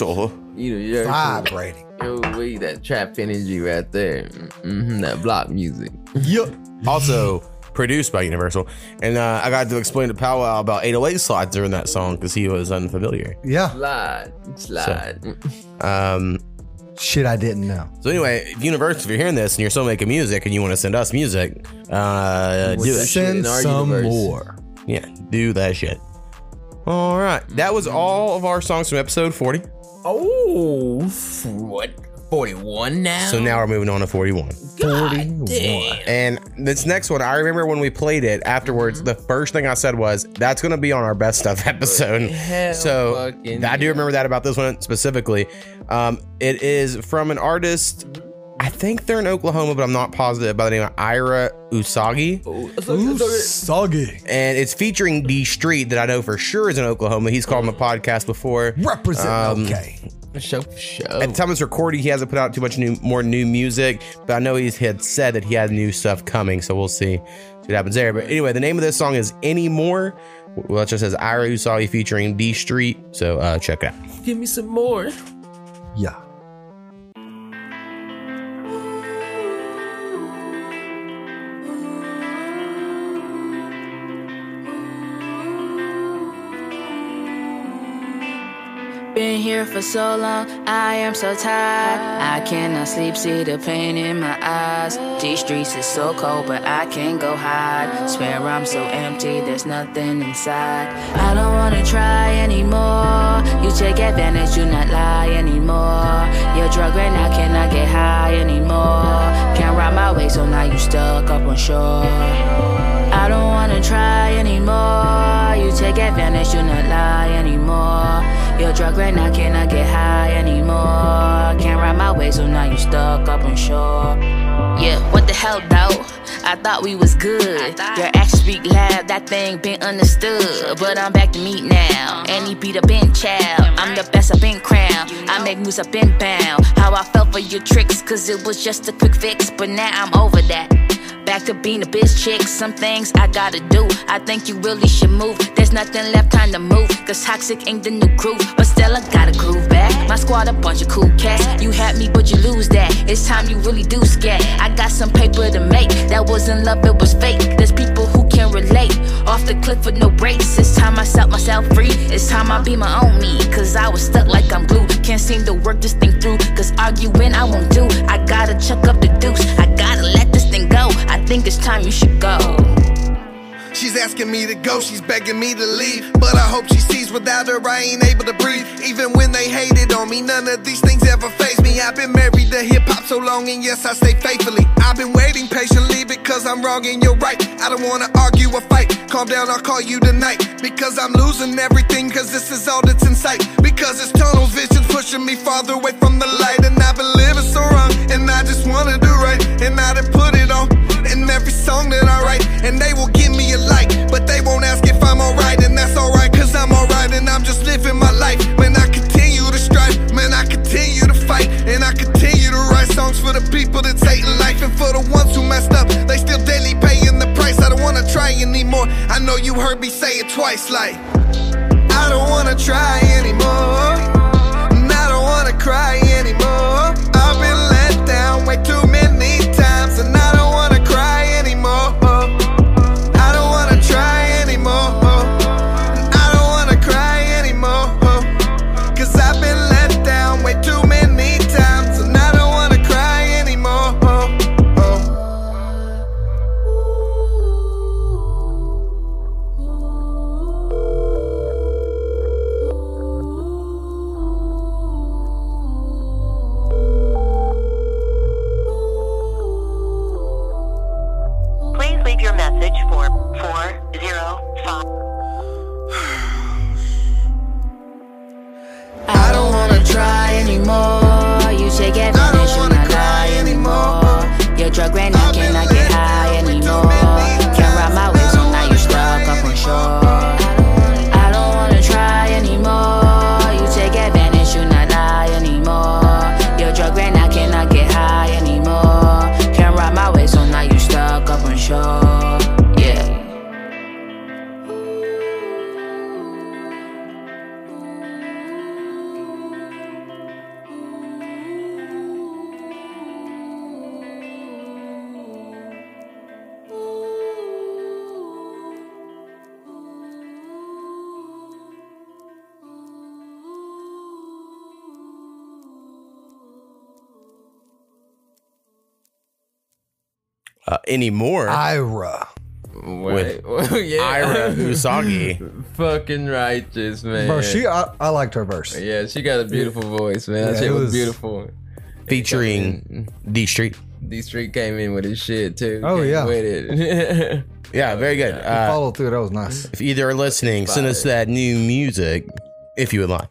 Youniversal. You know, you're Vibrating. Yo, wait, that trap energy right there. Mm-hmm, that block music. Yep. Also produced by Youniversal. And uh, I got to explain to Powwow about 808 slides during that song because he was unfamiliar. Yeah. Slide, slide. Um, Shit I didn't know. so anyway, Youniversal, if you're hearing this and you're still making music and you want to send us music, uh, do it. Send some more. Yeah, do that shit. All right, that was all of our songs from episode 40. Oh, what? 41 now? So now we're moving on to 41. 41. And this next one, I remember when we played it afterwards, the first thing I said was, that's going to be on our best stuff episode. Hell so I do remember that about this one specifically. Um, it is from an artist, I think they're in Oklahoma, but I'm not positive, by the name of Ira Usagi. Usagi. And it's featuring Dstreet that I know for sure is in Oklahoma. He's called on the podcast before. Represent Um, okay. Show show. At the time of this recording, he hasn't put out too much new, more new music, but I know he's had said that he had new stuff coming, so we'll see what happens there. But anyway, the name of this song is Anymore. Well, it just says Ira Usagi featuring Dstreet, so uh, check it out. Give me some more. Yeah. Been here for so long, I am so tired. I cannot sleep, see the pain in my eyes. These streets is so cold, but I can't go hide. Swear I'm so empty, there's nothing inside. I don't wanna try anymore. You take advantage, you not lie anymore. Your drug right now cannot get high anymore. Can't ride my way, so now you stuck up on shore. I don't wanna try anymore. You take advantage, you not lie anymore. Your drug right now cannot get high anymore. Can't ride my way, so now you stuck up on shore. Yeah, what the hell though? I thought we was good. Your actions speak loud, that thing been understood. But I'm back to meet now. And he beat up in child. I'm the best I've been crowned. I make moves up in bound. How I felt for your tricks, cause it was just a quick fix. But now I'm over that. Back to being a bitch chick. Some things I gotta do. I think you really should move. There's nothing left, time to move. Cause toxic ain't the new groove. But still, I gotta groove back. My squad, a bunch of cool cats. You had me, but you lose that. It's time you really do scat. I got some paper to make. That wasn't love, it was fake. There's people who can relate. Off the cliff with no brakes. It's time I set myself free. It's time I be my own me. Cause I was stuck like I'm glued. Can't seem to work this thing through. Cause arguing I won't do. I gotta chuck up the deuce. I gotta let go. I think it's time you should go. She's asking me to go, she's begging me to leave. But I hope she sees without her, I ain't able to breathe. Even when they hated on me, none of these things ever phase me. I've been married to hip hop so long, and yes, I stay faithfully. I've been waiting patiently because I'm wrong and you're right. I don't wanna argue or fight. Calm down, I'll call you tonight. Because I'm losing everything, cause this is all that's in sight. Because it's tunnel vision pushing me farther away from the light. And I've been living so wrong, and I just wanna do right. And I done put it on in every song that I write. And they will give me a like, but they won't ask if I'm alright. And that's alright, cause I'm alright. And I'm just living my life. Man, I continue to strive. Man, I continue to fight. And I continue to write songs for the people that's hating life. And for the ones who messed up, they still daily paying the price. I don't wanna try anymore. I know you heard me say it twice, like, I don't wanna try anymore. And I don't wanna cry anymore. Anymore. Ira. with yeah. Ira Usagi. Fucking righteous, man. Bro, she I, I liked her verse. Yeah, she got a beautiful voice, man. That Yeah, shit it was, was- beautiful. featuring Dstreet. D Street came in with his shit too. Oh, Came yeah. with it. Yeah, very good. He Uh, followed through. That was nice. if either are listening, send us that new music if you would like.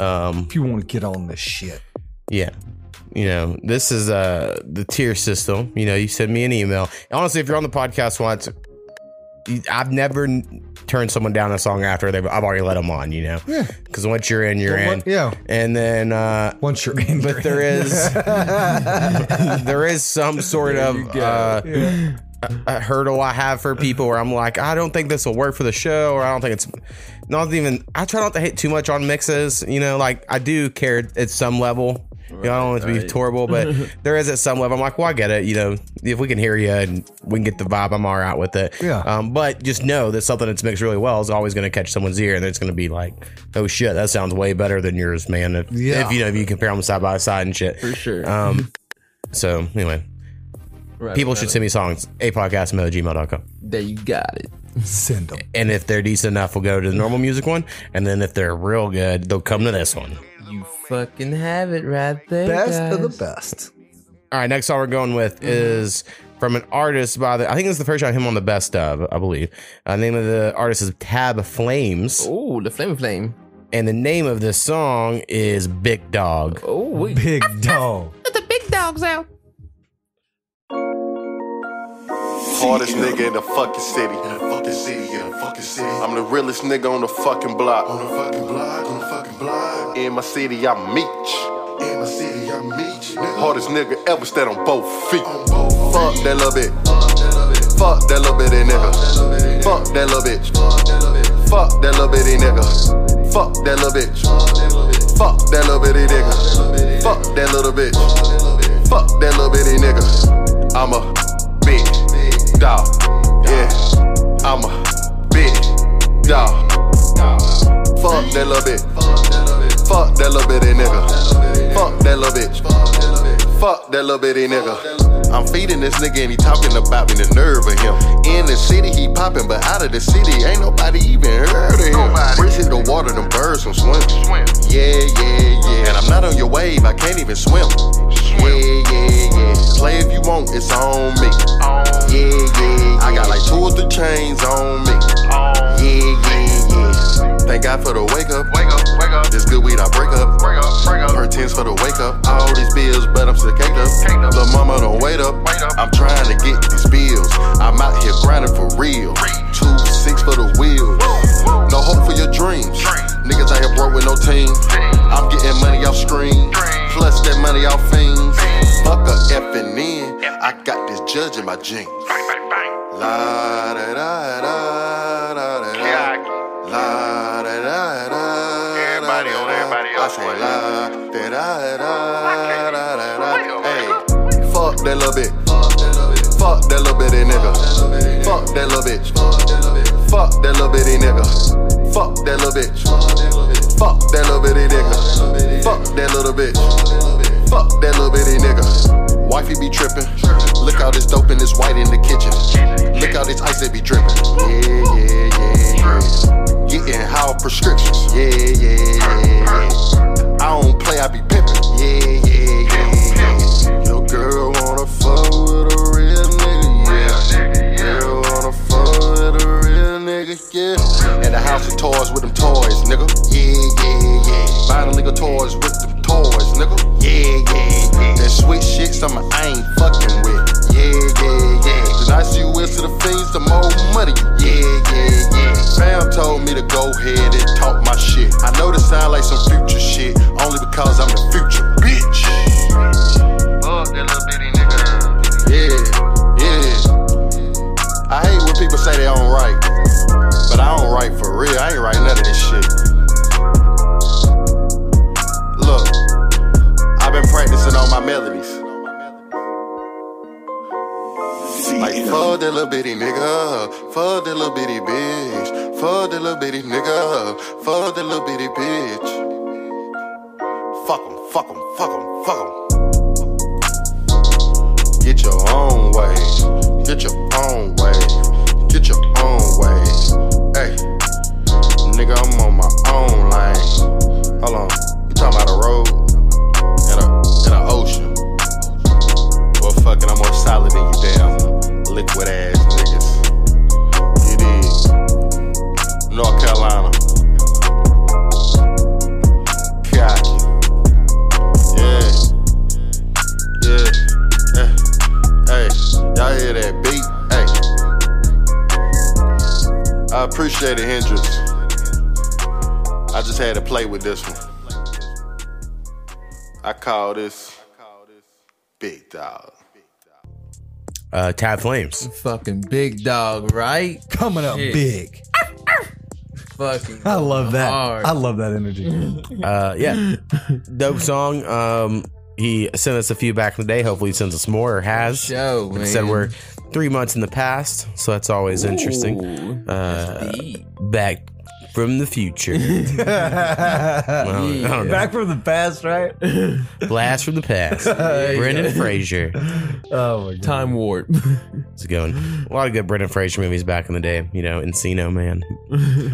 Um, If you want to get on this shit. Yeah. You know, this is uh the tier system. You know, you send me an email. Honestly, if you're on the podcast once, you- I've never n- turned someone down a song after they've I've already let them on, you know. Yeah. Because once you're in, you're Well, in. what- yeah. And then uh Once you're in, but you're there in. is there is some sort of uh a, a hurdle I have for people where I'm like, I don't think this will work for the show, or I don't think it's not even. I try not to hate too much on mixes. You know, like I do care at some level. You know, I don't want it to be right. horrible, but there is at some level. I'm like, well, I get it. You know, if we can hear you and we can get the vibe, I'm all right with it. Yeah. Um, but just know that something that's mixed really well is always going to catch someone's ear, and it's going to be like, oh shit, that sounds way better than yours, man. If, Yeah. if you know if you compare them side by side and shit. For sure. Um. So anyway, Right, people right. should send me songs. A podcast gmail.com. There you got it. Send them. And if they're decent enough, we'll go to the normal music one. And then if they're real good, they'll come to this one. You fucking have it right there. Best of the best. All right, next song we're going with is from an artist by the I think it's the first time him on the best of, I believe. Uh, name of the artist is TAB Flamez. Oh, the flame flame. And the name of this song is Big Dawg. Oh, wait. Big dog. Let The big dog's out. Hardest nigga in the fucking city. In the fucking city, in the fucking city. I'm the realest nigga on the fucking block. On the fucking block, on the fucking block. In my city, I'm Meech. In my city, I'm Meech. Hardest nigga ever stand on both feet. Fuck that little bit. Fuck that little bitty nigga. Fuck that little bitch. Fuck that little bitty nigga. Fuck that little bitch. Fuck that little bitty nigga. Fuck that little bitch. Fuck that little bitty nigga. I'm a dog. Yeah. I'm a big dog. Fuck that little bit. Fuck that little bitty nigga. Fuck that little bitch. Fuck that little bitty nigga. I'm feeding this nigga and he talking about me, the nerve of him. In the city, he popping, but out of the city, ain't nobody even heard of him. Bricks hit the water, them birds from swim. Yeah, yeah, yeah. And I'm not on your wave, I can't even swim. Yeah, yeah, yeah. Play if you want, it's on me. Yeah, yeah, yeah. I got like two or three chains on me. Yeah, yeah, yeah. Thank God for the wake up. Wake up, wake up. This good weed, I break up. Break up, break up. Her tens for the wake up. All these bills, but I'm still caked up. Little mama, don't wait up. I'm trying to get these bills. I'm out here grinding for real. Two six for the wheels. No hope for your dreams. Niggas out here broke with no team. I'm getting money off stream. Plus that money off fiends. Fuck a effing in. I got this judge in my jeans. La da da da da da da. La da da da. Everybody on everybody else. I say la da da da da da da. Hey, fuck that little bit. Fuck that little bitty nigga. Fuck that little bitch. Fuck that little bitty nigga. Fuck that little bitch. Fuck that little bitty nigga. Fuck that little bitch. Fuck that little bitty nigga. Wifey be trippin'. Look how this dope and this white in the kitchen. Look how this ice they be drippin'. Yeah, yeah, yeah, yeah. Getting how prescriptions. Yeah, yeah, yeah, yeah. I don't play, I be pimpin'. Yeah, yeah, yeah, yeah. Your girl wanna fuck Yeah. In the house of toys with them toys, nigga. Yeah, yeah, yeah. Buying illegal toys with them toys, nigga. Yeah, yeah, yeah. That sweet shit, something I ain't fucking with. Yeah, yeah, yeah. The nicer you is to the fiends, the more money you Yeah, yeah, yeah. Fam told me to go ahead and talk my shit. I know this sound like some future shit, only because I'm the future, bitch. Fuck that little bitty nigga. Yeah, yeah. I hate when people say they don't write, but I don't write for real. I ain't write none of this shit. Look, I've been practicing on my melodies. Like fuck that little bitty nigga, fuck that little bitty bitch, fuck that little bitty nigga, fuck that little bitty bitch. Fuck 'em, fuck 'em, fuck 'em, fuck 'em. Get your own way. Get your own way, Get your own way. Hey, nigga, I'm on my own lane. Hold on, you talking about a road and a and an ocean? Well, fucking, I'm more solid than you, damn liquid ass niggas. It is? North Carolina. Appreciate it, Hendrix. I just had to play with this one. I call this Big Dog. Uh, TAB Flamez. Fucking big dog, right? Coming up Shit. big. Fucking. I love that. hard. I love that energy. Uh, yeah, dope song. Um, he sent us a few back in the day. Hopefully, he sends us more or has. Show, Like I said we're three months in the past, so that's always interesting. Uh, back from the future. Well, I don't know. Back from the past, right? Blast from the past. Brendan Fraser. Oh my god. Time warp. It's going. A lot of good Brendan Fraser movies back in the day. You know, Encino Man.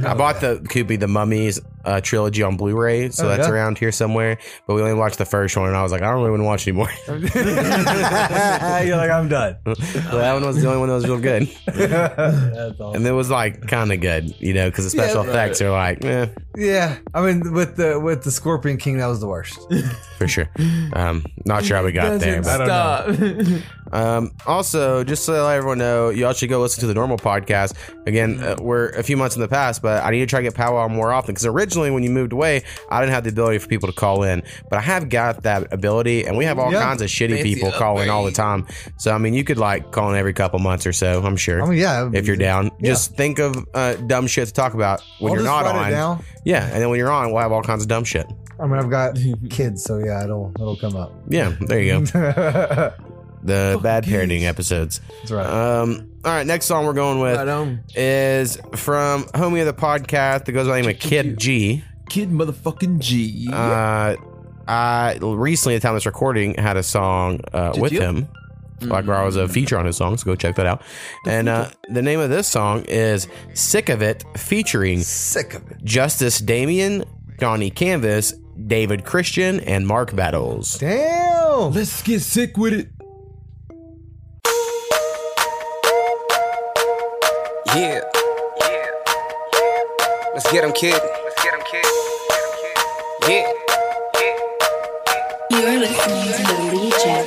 I bought the Koopy the Mummies uh, trilogy on Blu-ray, so Oh, that's yeah? around here somewhere. But we only watched the first one, and I was like, I don't really want to watch anymore. You're like, I'm done. Well, that one was the only one that was real good. That's awesome. And it was like kind of good, you know, because the special Yeah, effects are like, eh, Yeah, I mean, with the with the Scorpion King, that was the worst. for sure. Um, not sure how we got there, but Stop. Um, also, just to let everyone know, y'all should go listen to the normal podcast. Again, uh, we're a few months in the past, but I need to try to get powwow more often because originally, when you moved away, I didn't have the ability for people to call in, but I have got that ability, and we have all Yeah. kinds of shitty people calling all the time. So, I mean, you could like call in every couple months or so. I'm sure. Yeah, if you're down, Yeah. just think of uh, dumb shit to talk about when I'll you're not on. Yeah, and then when you're on, we'll have all kinds of dumb shit. I mean, I've got kids, so yeah, it'll it'll come up. Yeah, there you go. That's the bad parenting episodes. That's right. Um, all right, next song we're going with Right on. is from homie of the podcast that goes by the name of Kid G. Kid motherfucking G. Uh, I recently, at the time of this recording, had a song uh, Did with you? him. Like where I was a feature on his song, so go check that out. And uh, the name of this song is "Sick of It," featuring Sick of it. Justice Damien, Donnie Canvas, David Christian, and Mark Battles. Damn. Let's get sick with it. Yeah. Yeah. Let's get him, kid. Let's get him, kid. Yeah. You're listening to the Legion.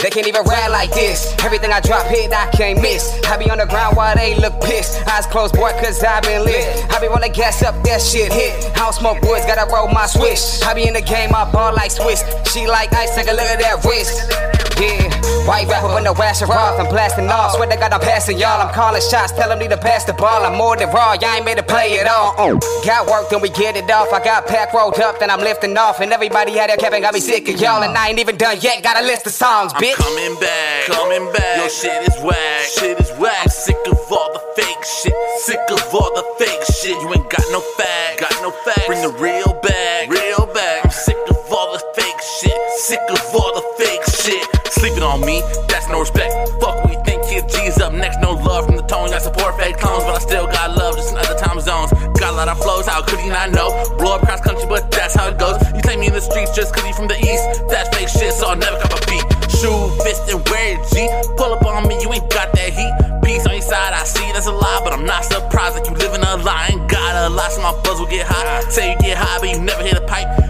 They can't even ride like this. Everything I drop hit, I can't miss. I be on the ground while they look pissed. Eyes closed, boy, cause I been lit. I be rolling gas up, that shit hit. I don't smoke woods, gotta roll my swish. I be in the game, I ball like Swiss. She like ice, take a look at that wrist. Yeah, white rapper with no rasher off. I'm blasting off. Swear to God, I'm passing y'all. I'm calling shots, tell them need to pass the ball. I'm more than raw, y'all ain't made to play it all. Uh. Got work, then we get it off. I got pack rolled up, then I'm lifting off. And everybody had their cap and got me sick of y'all. And I ain't even done yet, got a list of songs, bitch. Coming back, coming back. Your shit is whack, shit is whack. I'm sick of all the fake shit, sick of all the fake shit. You ain't got no fact, got no fact. Bring the real back, real back. I'm sick of all the fake shit, sick of all the fake shit. Sleeping on me, that's no respect. Fuck, we think Kid G's up next. No love from the tone, I support fake clones, but I still got love just in other time zones. Got a lot of flows, how could you not know? Blow up cross country, but that's how it goes. You claim me in the streets just cause you from the east. That's fake shit, so I'll never cop a beat. Shoe, fist, and wear G. Pull up on me, you ain't got that heat. Peace on your side, I see that's a lie, but I'm not surprised that you live in a lie. Ain't got a lot, so my buzz will get high. Say you get high, but you never hit a pipe.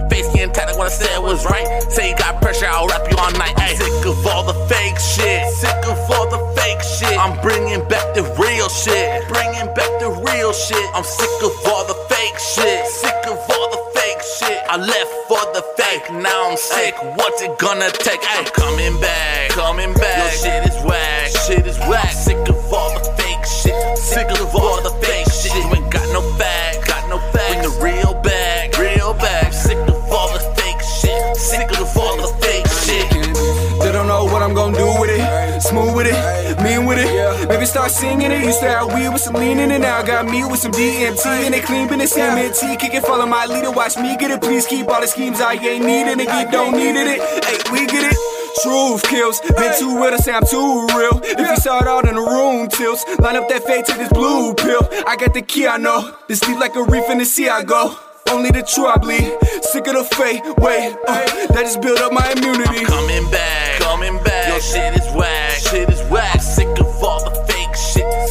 Face getting tight, like what I said was right. Say you got pressure, I'll rap you all night. Ay. Sick of all the fake shit, sick of all the fake shit. I'm bringing back the real shit, bringing back the real shit. I'm sick of all the fake shit, sick of all the fake shit. I left for the fake, now I'm sick. What's it gonna take? Ay. I'm coming back, coming back. Your shit is whack, shit is whack. Sick of it. Start singing it. Used to have weed with some lean in it. Now got me with some DMT and they clean business MNT. Kick it, follow my leader. Watch me get it. Please keep all the schemes I ain't needing it. Get don't needed it. Hey, we get it. Truth kills. Been too real to say I'm too real. If you saw it out in the room, tilts. Line up that fade, to this blue pill. I got the key, I know. This deep like a reef in the sea, I go. Only the true I bleed. Sick of the fake. Wait, uh, that just build up my immunity. I'm Coming back, coming back. Your shit is whack, shit is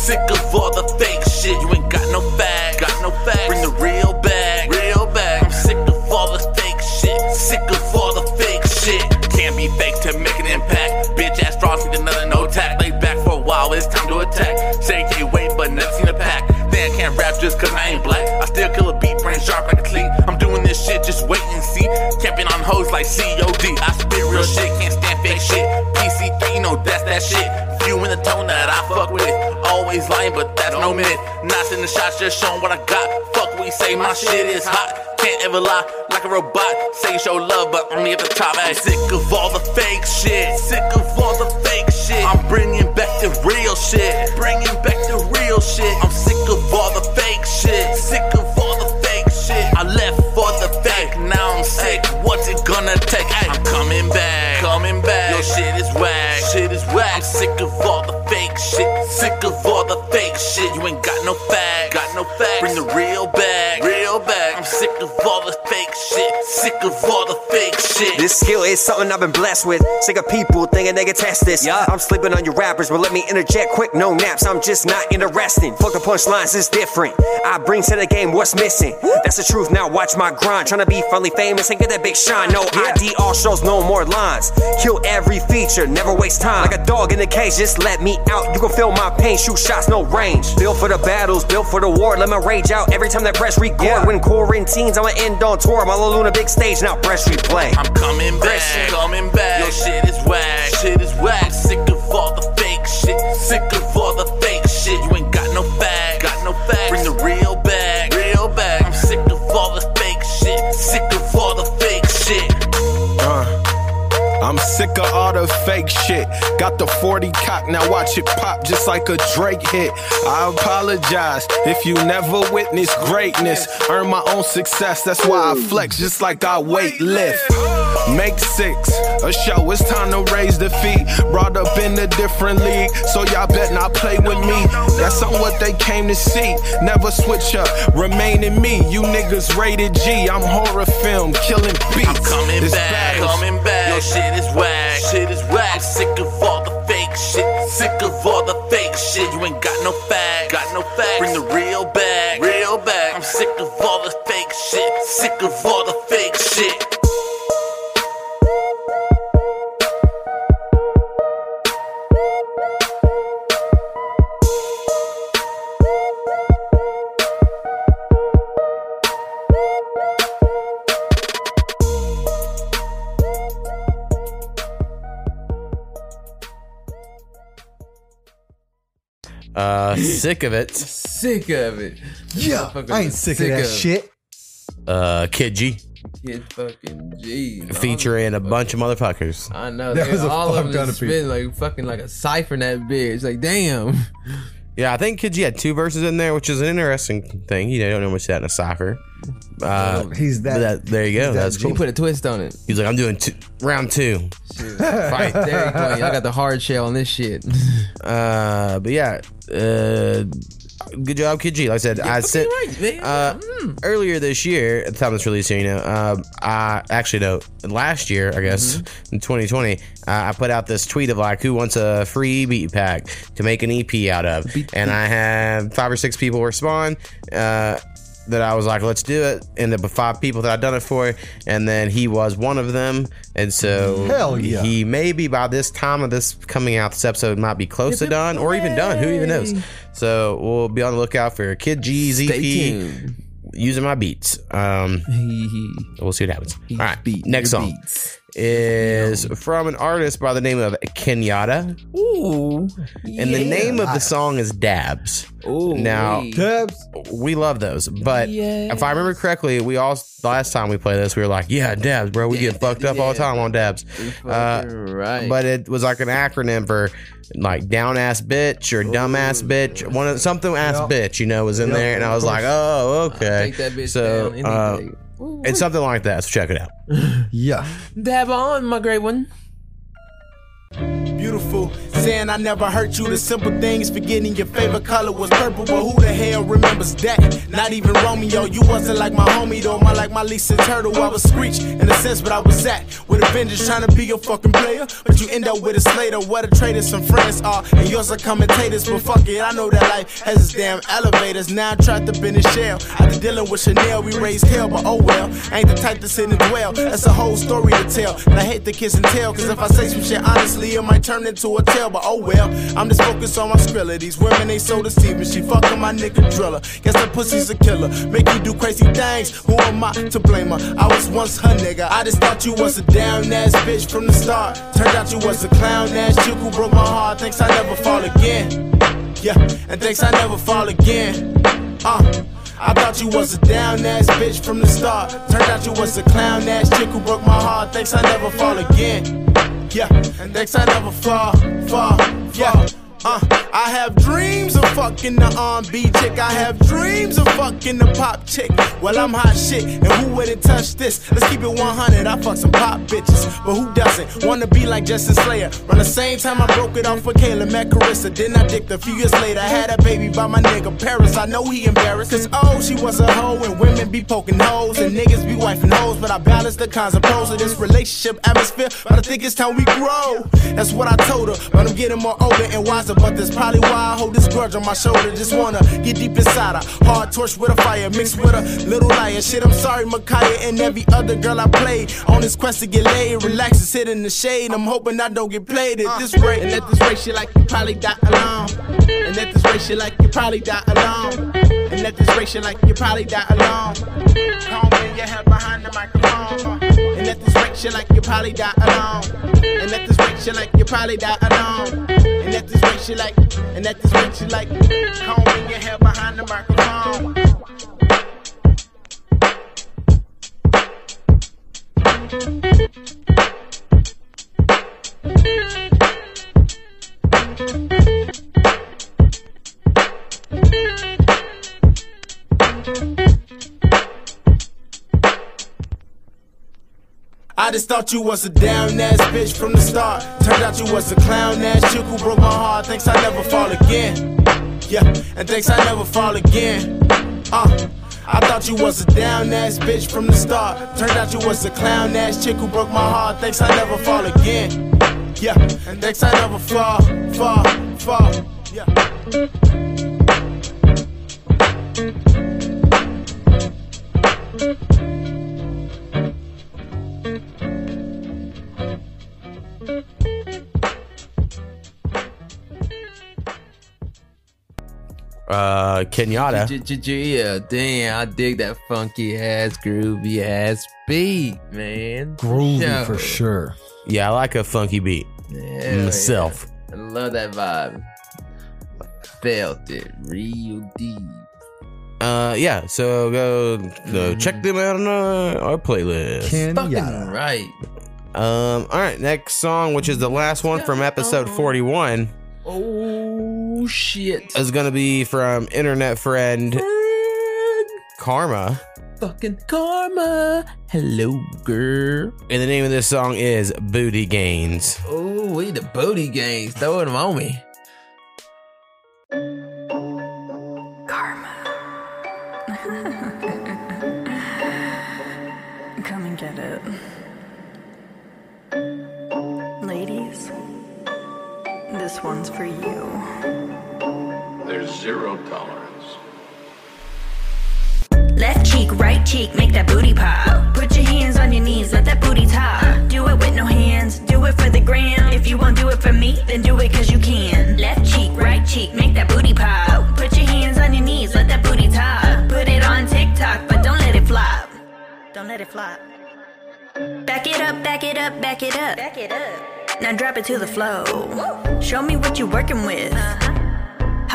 Sick of all the fake shit. You ain't got no facts. Got no facts. Bring the real back. Real back. I'm sick of all the fake shit. Sick of all the fake shit. Can't be fake to make an impact. Bitch ass draws need another no tack. Lay back for a while, it's time to attack. Say you wait, but never seen a pack. Then I can't rap just cause I ain't black. I still kill a beat, brain sharp like a cleat. I'm doing this shit, just wait and see. Camping on hoes like COD. I spit real shit, can't stand fake shit. PC3, you know that's that shit. You in the tone that I fuck with. Always lying, but that's no myth. Not the shots, just showing what I got. Fuck what you say, my shit is hot. Can't ever lie like a robot. Say you show love, but only at the top. I'm sick of all the fake shit. Sick of all the fake shit. I'm bringing back the real shit. Bringing back the real shit. I'm sick of all the fake shit. Sick of all the fake shit. I left for the fake. Now I'm sick. What's it gonna take? Ain't got no facts. Got no facts. Bring the real back. Real back. I'm sick of all the fake shit. Sick of all shit. This skill is something I've been blessed with. Sick of people thinking they can test this. Yeah. I'm sleeping on your rappers, but let me interject quick. No naps, I'm just not interesting. Fuck the punchlines, it's different. I bring to the game what's missing. That's the truth. Now watch my grind. Trying to be finally famous and get that big shine. No ID, all shows, no more lines. Kill every feature, never waste time. Like a dog in the cage, just let me out. You can feel my pain, shoot shots, no range. Built for the battles, built for the war. Let my rage out every time that press record. When quarantines, I'ma end on tour. My Luna big stage, now press replay. I'm coming back, coming back. Your shit is whack, shit is whack. Sick of all the fake shit, sick of all the fake shit. You ain't got no facts, got no facts. Bring the real back, real back. I'm sick of all the fake shit, sick of all the fake shit. Uh, I'm sick of all the fake shit. Got the 40 cock, now watch it pop just like a Drake hit. I apologize if you never witnessed greatness. Earn my own success, that's why I flex just like I weight lift. Make six, a show, it's time to raise the feet. Brought up in a different league, so y'all bet not play with me. That's on what they came to see. Never switch up, remain in me. You niggas rated G, I'm horror film, killing beats. I'm coming This back, battle's- coming back. Your shit is whack, shit is whack. I'm sick of all the fake shit, sick of all the fake shit. You ain't got no facts, got no facts. Bring the real back, real back. I'm sick of all the fake shit, sick of all Uh, sick of it. Sick of it. Yeah, Motherfuckers I ain't are sick of that shit. Uh, Kid G Kid fucking G. featuring a bunch of motherfuckers. I know. That they- was a all of fuck them ton just of like fucking like a cipher in that bitch. Like, damn. Yeah, I think Kid G had two verses in there, which is an interesting thing. You don't know much that in a cipher. Uh, He's that- but there you go. That's that That's He put a twist on it. He's like, I'm doing two, round two. Fight. Dairy Queen. I got the hard shell on this shit. Uh, but yeah, uh, good job, Kid G. Like I said, I sent uh, earlier this year at the time of this release here. You know, uh, I actually no, last year I guess in 2020, uh, I put out this tweet of like, who wants a free beat pack to make an EP out of, and I had five or six people respond. That I was like, let's do it. Ended up with five people that I'd done it for, and then he was one of them. And so Hell yeah. he maybe by this time of this coming out, this episode might be close to done or even done. Who even knows? So we'll be on the lookout for Kid G's EP using my beats. Um, we'll see what happens. All right, next song is from an artist by the name of Kenyadda. Ooh. And the name of the song is Dabs. Ooh. Now. Dabs. we love those, but if I remember correctly, we all the last time we played this, we were like, "Yeah, dabs, bro. We get fucked up all the time on dabs." Uh, right. but it was like an acronym for like down ass bitch or dumb ass bitch, one of something ass Yep. bitch, you know, was in Yep, there, and I was like, "Oh, okay." Take that bitch so down any day. Ooh, it's something like that. So check it out. Yeah. Dab on, my great one. Beautiful, saying I never hurt you. The simple things, forgetting your favorite color was purple. But who the hell remembers that? Not even Romeo. You wasn't like my homie though. My like my Lisa Turtle. I was screech in a sense, but I was at with a vengeance, trying to be your fucking player. But you end up with a Slater. What a traitor some friends are, and yours are commentators. But fuck it, I know that life has its damn elevators. Now I'm trapped up in a shell. After dealing with Chanel, we raised hell, but oh well. I ain't the type to sit and dwell. That's a whole story to tell. And I hate the kiss and tell, cause if I say some shit honestly, it might turn into a tale. but oh well. I'm just focused on my skrilla. These women ain't so deceiving. She fucking my nigga driller. Guess the pussy's a killer. Make you do crazy things. Who am I to blame her? I was once her nigga. I just thought you was a down ass bitch from the start. Turned out you was a clown ass chick who broke my heart. Thinks I never fall again. Yeah, and thinks I never fall again. Uh. I thought you was a down ass bitch from the start. Turned out you was a clown ass chick who broke my heart. Thinks I never fall again. Yeah, and thinks I never fall, fall, yeah. Uh, I have dreams of fucking the R&B chick. I have dreams of fucking the pop chick. Well, I'm hot shit, and who wouldn't touch this? Let's keep it 100. I fuck some pop bitches, but who doesn't wanna be like Justin Slayer? Around the same time I broke it off for Kayla, met Carissa. Then I dicked a few years later. I had a baby by my nigga Paris. I know he embarrassed, cause oh, she was a hoe, and women be poking hoes, and niggas be wifing hoes. But I balance the cons and pros of this relationship atmosphere. But I think it's time we grow. That's what I told her, but I'm getting more older and wiser. But that's probably why I hold this grudge on my shoulder. Just wanna get deep inside her. Hard torch with a fire, mixed with a little liar. Shit, I'm sorry, Micaiah, and every other girl I played. On this quest to get laid, relax and sit in the shade. I'm hoping I don't get played at this rate. And at this rate, shit like you probably die alone. And at this rate, shit like you probably die alone. And at this rate, shit like you probably die alone. In your hair behind the microphone. And at this rate, shit like you probably die alone. And at this rate, shit like you probably die alone. And at this rate, shit like, and at this rate, shit like, comb in your hair behind the microphone. I just thought you was a down ass bitch from the start. Turned out you was a clown ass chick who broke my heart. Thinks I never fall again. Yeah, and thinks I never fall again. Uh. I thought you was a down ass bitch from the start. Turned out you was a clown ass chick who broke my heart. Thinks I never fall again. Yeah, and thinks I never fall, fall, fall. Yeah. Kenyadda. Yeah, damn, I dig that funky ass, groovy ass beat, man. Groovy Yo. for sure. Yeah, I like a funky beat Yeah, myself. I love that vibe. Felt it real deep. Uh, yeah. So go, go check them out on uh, our playlist. Fucking right. Um. All right. Next song, which is the last one from episode forty-one, Oh Oh, shit. is gonna be from internet friend Karmaa. Fucking karma. Hello, girl. And the name of this song is Booty Gainz. Oh, we the booty gangs throwing them on me. Karmaa. Come and get it. Ladies, this one's for you. There's zero tolerance. Left cheek, right cheek, make that booty pop. Put your hands on your knees, let that booty talk. Do it with no hands, do it for the gram. If you won't do it for me, then do it cause you can. Left cheek, right cheek, make that booty pop. Put your hands on your knees, let that booty talk. Put it on TikTok, but don't let it flop. Don't let it flop. Back it up, back it up, back it up. Back it up. Now drop it to the flow. Show me what you're working with. Uh-huh.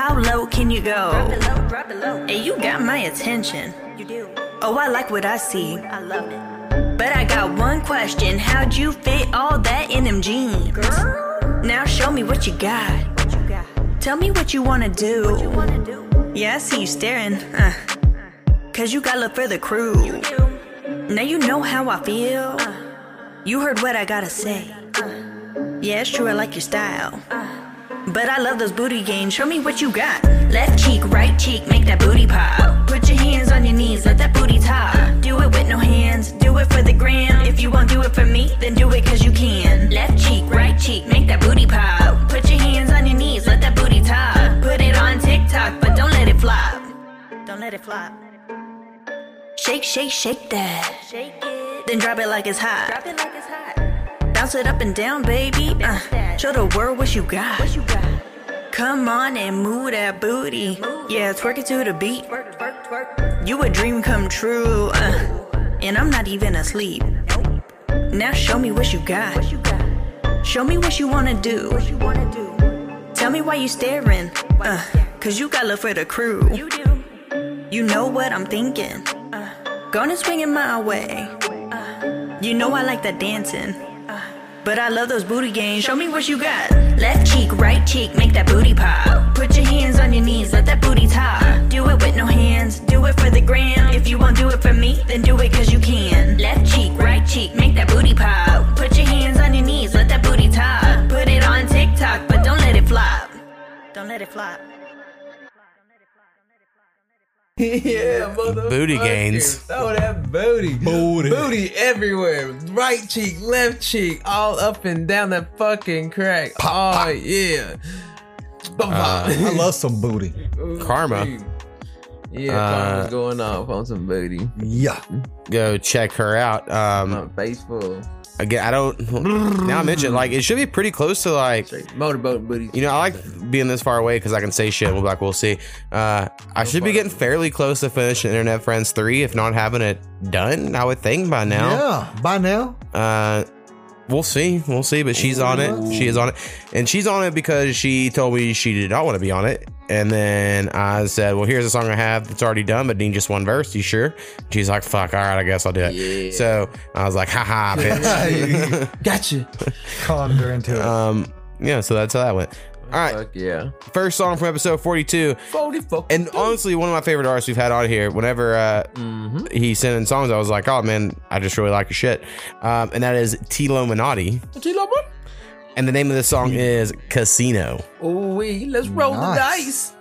How low can you go? Drop it low, drop it low. Hey, you got my attention. You do. Oh, I like what I see. I love it. But I got one question. How'd you fit all that in them jeans? Girl. Now show me what you got. What you got? Tell me what you wanna do. What you wanna do? Yeah, I see you staring. Uh, uh. Cause you got love for the crew. You do. Now you know how I feel. Uh. You heard what I gotta say. Uh. Yeah, it's true, I like your style. But I love those booty gains. Show me what you got. Left cheek, right cheek, make that booty pop. Put your hands on your knees, let that booty talk. Do it with no hands, do it for the gram. If you won't do it for me, then do it cause you can. Left cheek, right cheek, make that booty pop. Put your hands on your knees, let that booty talk. Put it on TikTok, but don't let it flop. Don't let it flop. Shake, shake, shake that. Shake it. Then drop it like it's hot. Drop it like it's hot. Bounce it up and down, baby. Uh, show the world what you got. Come on and move that booty. Yeah, twerk it to the beat. You a dream come true. Uh, and I'm not even asleep. Now show me what you got. Show me what you wanna do. Tell me why you staring. Uh, cause you got love for the crew. You know what I'm thinking. Gonna swing it my way. You know I like that dancing. But I love those booty games. Show me what you got. Left cheek, right cheek, make that booty pop. Put your hands on your knees, let that booty top. Do it with no hands, do it for the gram. If you won't do it for me, then do it cause you can. Left cheek, right cheek, make that booty pop. Put your hands on your knees, let that booty top. Put it on TikTok, but don't let it flop. Don't let it flop. yeah, motherfucker. Booty Gainz. Throw that booty. Booty. Booty everywhere. Right cheek, left cheek, all up and down that fucking crack. oh, yeah. I love some booty. Karmaa. Yeah, Uh, going off on some booty. Yeah. Go check her out. Um, face full. Again, I don't. Now I mentioned like it should be pretty close to like motorboat booty. You know, I like being this far away because I can say shit. We'll be like, we'll see. Uh, I should be getting fairly close to finishing Internet Friends three, if not having it done. I would think by now. Yeah, by now. Uh, we'll see. We'll see. But she's on it. She is on it, and she's on it because she told me she did not want to be on it. And then I said, "Well, here's a song I have that's already done, but need just one verse. You sure?" She's like, "Fuck, all right, I guess I'll do it." So I was like, "Ha ha, bitch." gotcha. Conned her into it. Um, yeah. So that's how that went. All right. Fuck yeah. First song from episode 42. 40 And honestly, one of my favorite artists we've had on here, whenever uh, he sent in songs, I was like, oh man, I just really like your shit. Um, and that is Tlowminati. And the name of the song hmm. is Casino. Oh, we let's roll the dice.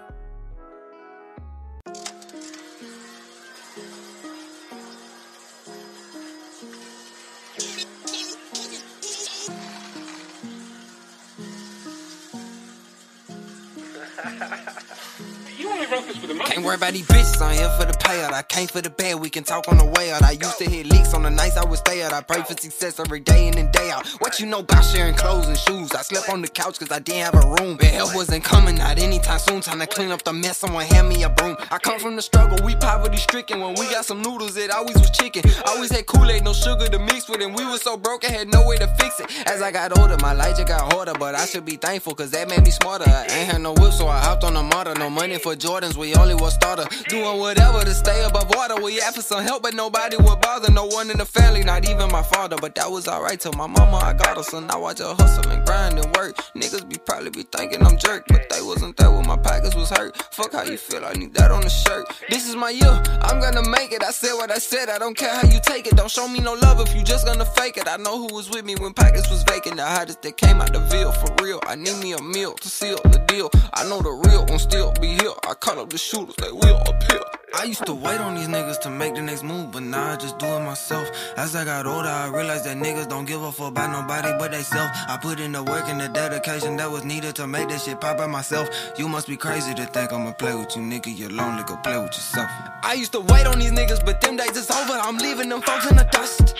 Can't worry about these bitches, I'm here for the payout. I came for the bad, we can talk on the way out. I used to hit leaks on the nights I would stay out. I pray for success every day in and day out. What you know about sharing clothes and shoes? I slept on the couch cause I didn't have a room. But help wasn't coming, not anytime soon. Time to clean up the mess, someone hand me a broom. I come from the struggle, we poverty stricken. When we got some noodles, it always was chicken. Always had Kool Aid, no sugar to mix with, and we was so broke, I had no way to fix it. As I got older, my life just got harder, but I should be thankful cause that made me smarter. I ain't had no whip, so I hopped on the motor. No money for Jordans, we only was starter. Doing whatever to stay above water. We asked for some help, but nobody would bother. No one in the family, not even my father. But that was alright till my mama, I got her. So now I just hustle and grind and work. Niggas be probably be thinking I'm jerk, but they wasn't there when my pockets was hurt. Fuck how you feel, I need that on the shirt. This is my year, I'm gonna make it. I said what I said, I don't care how you take it. Don't show me no love if you just gonna fake it. I know who was with me when pockets was vacant. The hottest that came out the veil for real. I need me a meal to seal the deal. I know the real won't still be here. I call up the shooters, they will appear. I used to wait on these niggas to make the next move, but now I just do it myself. As I got older, I realized that niggas don't give a fuck about nobody but they self. I put in the work and the dedication that was needed to make that shit pop by myself. You must be crazy to think I'ma play with you, nigga. You're lonely, go play with yourself. I used to wait on these niggas, but them days is over. I'm leaving them folks in the dust.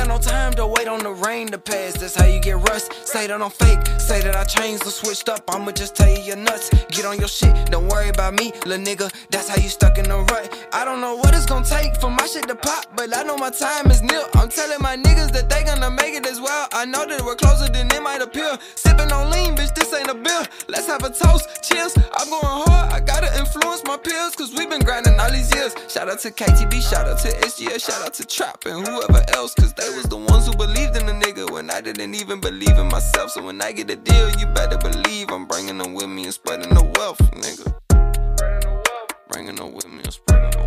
Got no time to wait on the rain to pass. That's how you get rust. Say that I'm fake. Say that I changed or switched up. I'ma just tell you you're nuts. Get on your shit. Don't worry about me, little nigga. That's how you stuck in the rut. I don't know what it's gonna take for my shit to pop, but I know my time is near. I'm telling my niggas that they gonna make it as well. I know that we're closer than it might appear. Sipping on lean, bitch, this ain't a bill. Let's have a toast. Cheers. I'm going hard. I gotta influence my peers, cause we've been grinding all these years. Shout out to KTB, shout out to SGS, shout out to Trap and whoever else, cause they was the ones who believed in the nigga when I didn't even believe in myself. So when I get a deal, you better believe I'm bringing them with me and spreading the wealth, nigga. Bringing them with me and spreading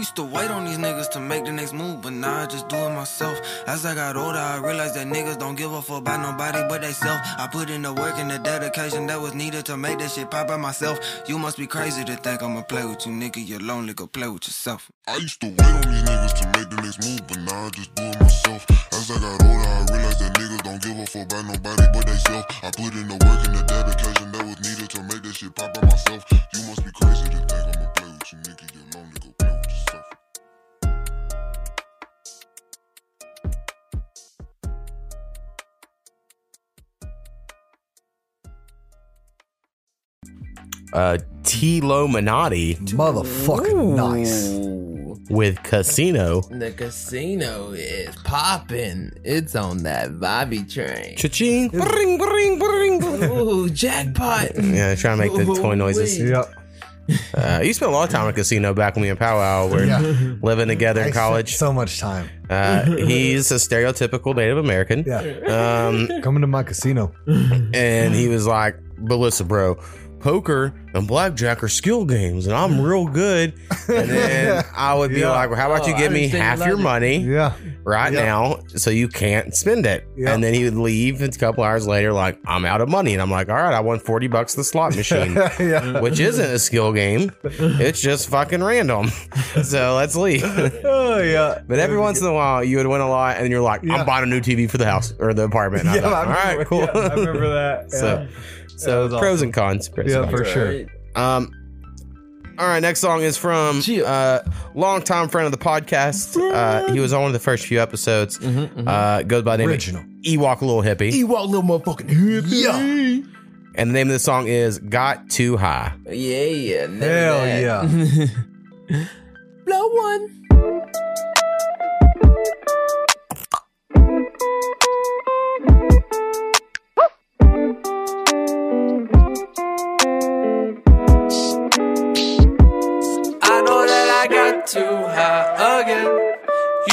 used to wait on these niggas to make the next move, but now I just do it myself. As I got older, I realized that niggas don't give a fuck about nobody but theyself. I put in the work and the dedication that was needed to make that shit pop by myself. You must be crazy to think I'ma play with you, nigga. You're lonely, go play with yourself. I used to wait on these niggas to make the next move, but now I just do it myself. As I got older, I realized that niggas don't give a fuck about nobody but theyself. I put in the work and the dedication that was needed to make that shit pop by myself. You must be crazy to think I'ma play with you, nigga. You're lonely. Uh, Tlowminati Motherfucking nice. with Casino. The casino is popping. It's on that Bobby train. Cha-ching. Bring, bring, bring. Ooh, jackpot. Yeah, trying to make the toy noises. Yep. Uh, you spent a lot of time at casino back when we in powwow were Yeah. living together I in spent college. So much time. Uh, he's a stereotypical Native American. Yeah. Um, Coming to my casino. and he was like, "But listen, bro, poker and blackjack are skill games, and I'm real good." And then I would be Yeah. like, well, "How about you Oh, give me half your your logic. money Yeah. right Yeah. now, so you can't spend it?" Yeah. And then he would leave. And a couple hours later, like, "I'm out of money," and I'm like, "All right, I won forty bucks the slot machine." yeah. Which isn't a skill game. It's just fucking random. So let's leave. Oh yeah. But every once in a while, you would win a lot, and you're like, Yeah. "I'm buying a new TV for the house or the apartment." And I Yeah, thought, I All remember, right, cool. yeah, I remember that. so, Yeah. So That pros awesome. and cons. Pros Yeah, and for sure. Um, all right, next song is from uh, longtime friend of the podcast. Uh, he was on one of the first few episodes. Uh, goes by the name Original. of Ewok Little Hippy, Ewok little motherfucking hippie. Yeah. and the name of the song is "Got Too High." Yeah, yeah. Hell that. yeah. Blow one.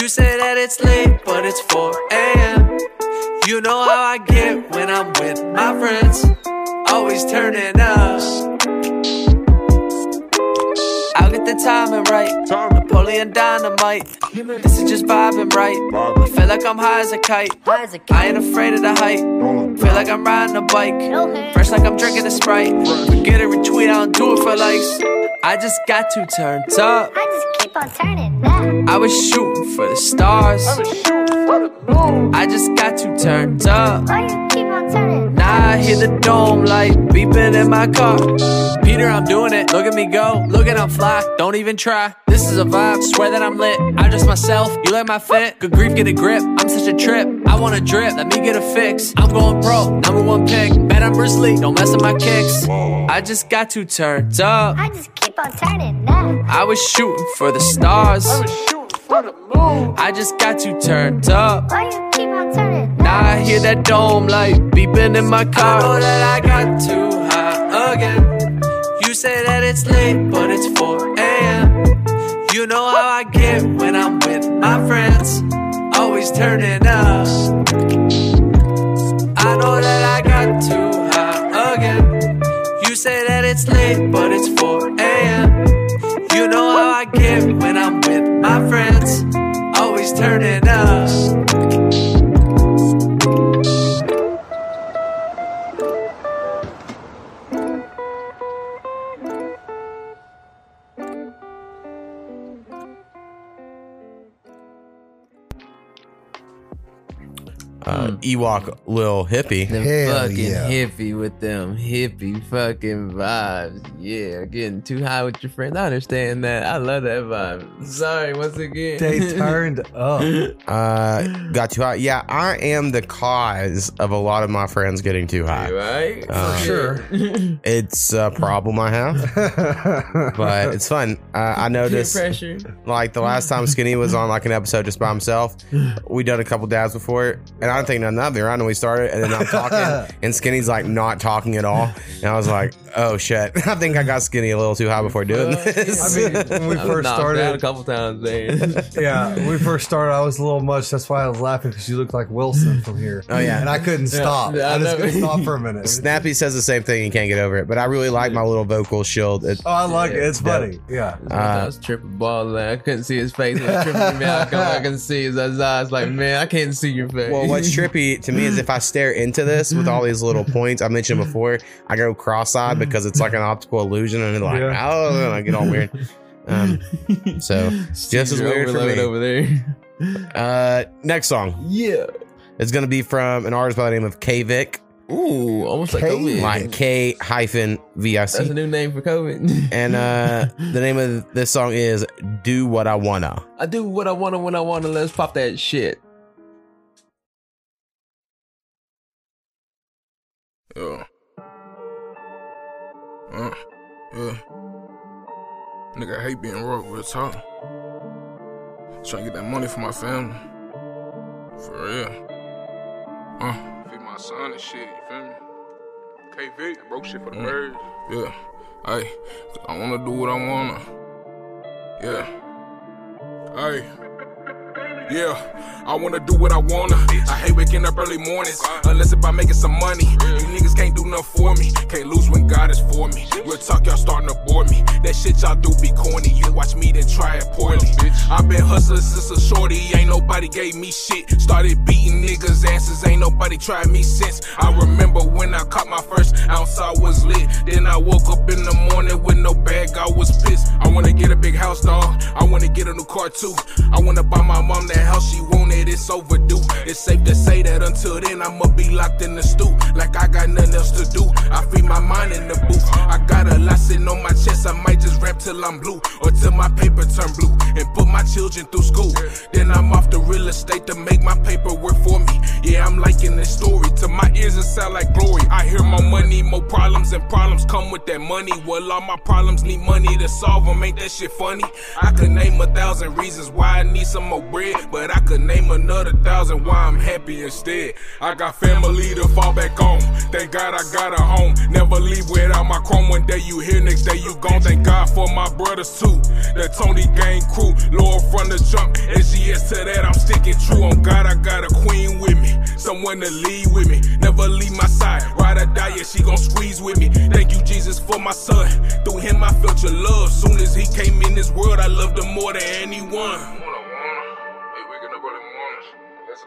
You say that it's late, but it's 4 a.m. You know how I get when I'm with my friends. Always turning up. I'll get the timing right. Napoleon dynamite. This is just vibing right. I feel like I'm high as a kite. I ain't afraid of the height. Feel like I'm riding a bike. Fresh like I'm drinking a sprite. Forget a retweet, I don't do it for likes. I just got too turned up. I just keep on turning up. I was shooting for the stars. I just got too turned up. Why you keep on turning I hear the dome light beeping in my car. Peter, I'm doing it. Look at me go. Look at I'm fly. Don't even try. This is a vibe. Swear that I'm lit. I dress myself. You like my fit? Good grief, get a grip. I'm such a trip. I want a drip. Let me get a fix. I'm going pro. Number one pick. Bet I'm Bruce Lee. Don't mess with my kicks. I just got too turned up. I just keep on turning up. I was shooting for the stars. I was shooting for the moon. I just got too turned up. Why you keep on turning? Now I hear that dome light beeping in my car. I know that I got too high again. You say that it's late, but it's 4 a.m. You know how I get when I'm with my friends. Always turning up. I know that I got too high again. You say that it's late, but it's 4 a.m. You know how I get when I'm with my friends. Always turning up. Uh, Ewok Lil Hippy. Them Hell fucking yeah. hippie with them hippie fucking vibes. Yeah, getting too high with your friends. I understand that. I love that vibe. Sorry, once again. They turned up. Uh, got too high. Yeah, I am the cause of a lot of my friends getting too high. right? Uh, Sure. It's a problem I have, but it's fun. Uh, I Peer noticed, pressure. like the last time Skinny was on like an episode just by himself, we done a couple dabs before it, and I didn't think nothing of it. Right when we started, and then I'm talking, and Skinny's like not talking at all, and I was like, oh shit, I think I got Skinny a little too high before doing this. I mean, when we I first knocked started, out a couple times there. yeah, when we first started, I was a little much. That's why I was laughing because you looked like Wilson from here. Oh, yeah. and I couldn't stop. yeah, I I just know. couldn't stop for a minute. Snappy says the same thing. He can't get over it, but I really like my little vocal shield. It, Oh, I like it. It's Yeah. funny. Yeah. I was tripping balling. I couldn't see his face. It was tripping me out. I couldn't see his eyes. Like, man, I can't see your face. Well, what's trippy to me is if I stare into this with all these little points I mentioned before, I go cross-eyed because it's like an optical illusion, and like, Yeah. oh, and I get all weird. Um, so just as You're weird for me. over there. Uh, next song Yeah. it's going to be from an artist by the name of K'Vic, Ooh, almost like K- COVID. like K hyphen V I That's a C, new name for COVID. and uh, the name of this song is "Do What I Wanna." I do what I want to when I want to. Let's pop that shit. Uh. Yeah. Nigga, I hate being broke, real talk. Trying to get that money for my family. For real. Uh, feed my son and shit, you feel me? KV, broke shit for the birds. Yeah. Hey, I wanna do what I wanna. Yeah. Hey. Yeah, I wanna do what I wanna. I hate waking up early mornings, unless if I'm making some money. You niggas can't do nothing for me, can't lose when God is for me. Real talk, y'all starting to bore me. That shit y'all do be corny. You watch me, then try it poorly. I've been hustling since a shorty, ain't nobody gave me shit. Started beating niggas' asses, ain't nobody tried me since. I remember when I caught my first ounce, I was lit. Then I woke up in the morning with no bag, I was pissed. I wanna get a big house, dog. I wanna get a new car too. I wanna buy my mom that house she wanted, it's overdue. It's safe to say that until then, I'ma be locked in the stoop. Like I got nothing else to do. I feed my mind in the booth. I got a lot sitting on my chest, I might just rap till I'm blue. Or till my paper turn blue. And put my children through school. Then I'm off the real estate to make my paper work for me. Yeah, I'm liking this story. To my ears, it sound like glory. I hear more money, more problems, and problems come with that money. Well, all my problems need money to solve them. Ain't that shit funny? I could name a thousand reasons why I need some more bread, but I could name another thousand why I'm happy instead. I got family to fall back on. Thank God I got a home. Never leave without my chrome. One day you here, next day you gone. Thank God for my brothers too. The Tony Gang crew, Lord from the jump. SGS to that, I'm sticking true. On God, I got a queen with me. Someone to lead with me. Never leave my side. Ride or die, yeah, she gon' squeeze with me. Thank you, Jesus, for my son. Through him, I felt your love. Soon as he came in this world, I loved him more than anyone.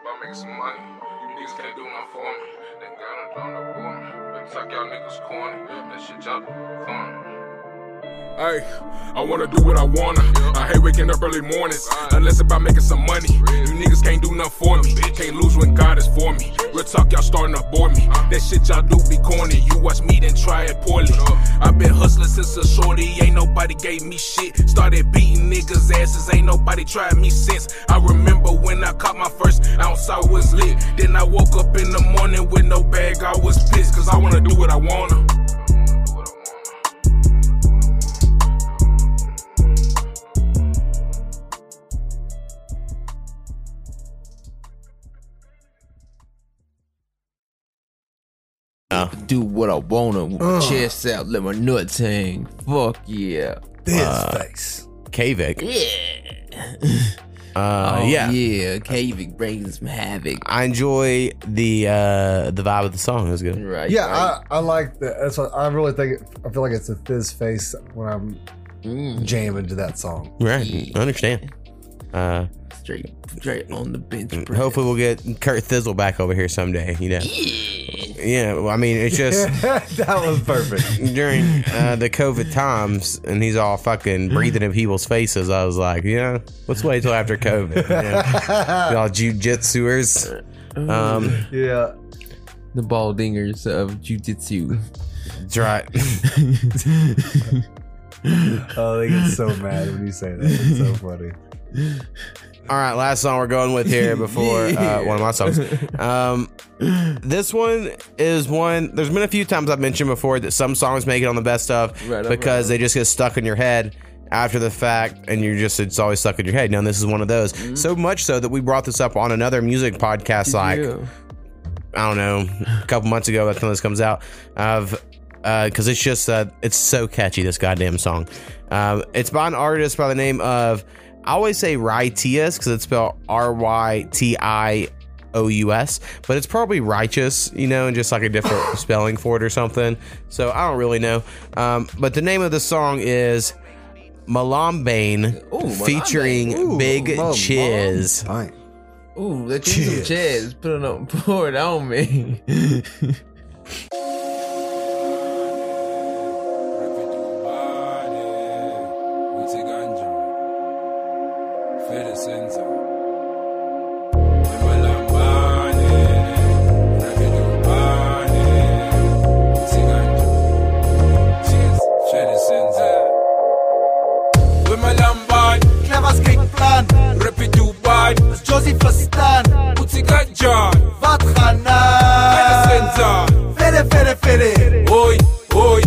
About making some money. You niggas can't do nothing for me. They got trying to bore me. But talk y'all niggas corny. That shit y'all do corny. Hey, I wanna do what I wanna. I hate waking up early mornings, unless it's about making some money. You niggas can't do nothing for me. Can't lose when God is for me. Real talk, y'all starting to bore me. That shit y'all do be corny. You watch me, then try it poorly. i been hustling since a shorty, ain't nobody gave me shit. Started beating niggas' asses, ain't nobody tried me since. I remember when I caught my first ounce, I was lit. Then I woke up in the morning with no bag, I was pissed, cause I wanna do what I wanna. Do what I wanna. With my Ugh. chest out, let my nuts hang. Fuck yeah. Uh, face. K'Vic. Yeah. Uh, oh, yeah. yeah. K'Vic brings some havoc. I enjoy the uh the vibe of the song. It was good. Right. Yeah, I, I like that. That's what I really think. I feel like it's a fizz face when I'm Mm. jamming to that song. Right. I understand. Uh straight straight on the bench. Mm, Hopefully we'll get Kurt Thizzle back over here someday, you know. Yeah. well, I mean it's just that was perfect. during uh, the COVID times and he's all fucking breathing in people's faces. I was like, yeah, let's wait till after COVID. You know? Y'all jujitsuers. Um yeah. The ball dingers of jujitsu. That's right. oh, they get so mad when you say that. It's so funny. All right, last song we're going with here before uh, one of my songs. Um, this one is one. There's been a few times I've mentioned before that some songs make it on the best of Right, because right. they just get stuck in your head after the fact, and you're just it's always stuck in your head. Now this is one of those. So much so that we brought this up on another music podcast, like Yeah. I don't know, a couple months ago. The time this comes out, of because it's just uh, it's so catchy. This goddamn song. Um, it's by an artist by the name of I always say Rytious because it's spelled R Y T I O U S, but it's probably righteous, you know, and just like a different spelling for it or something. So I don't really know. Um, but the name of the song is Malambane Malambane. featuring Ooh, Big Malambane. Chiz. Ooh, let's use some chairs. Put it on, pour it on me. Zeit, das Josie Fastan, Uzi Ganja, Wat Hanan, Fede, Fede, Fede, Oi, Oi,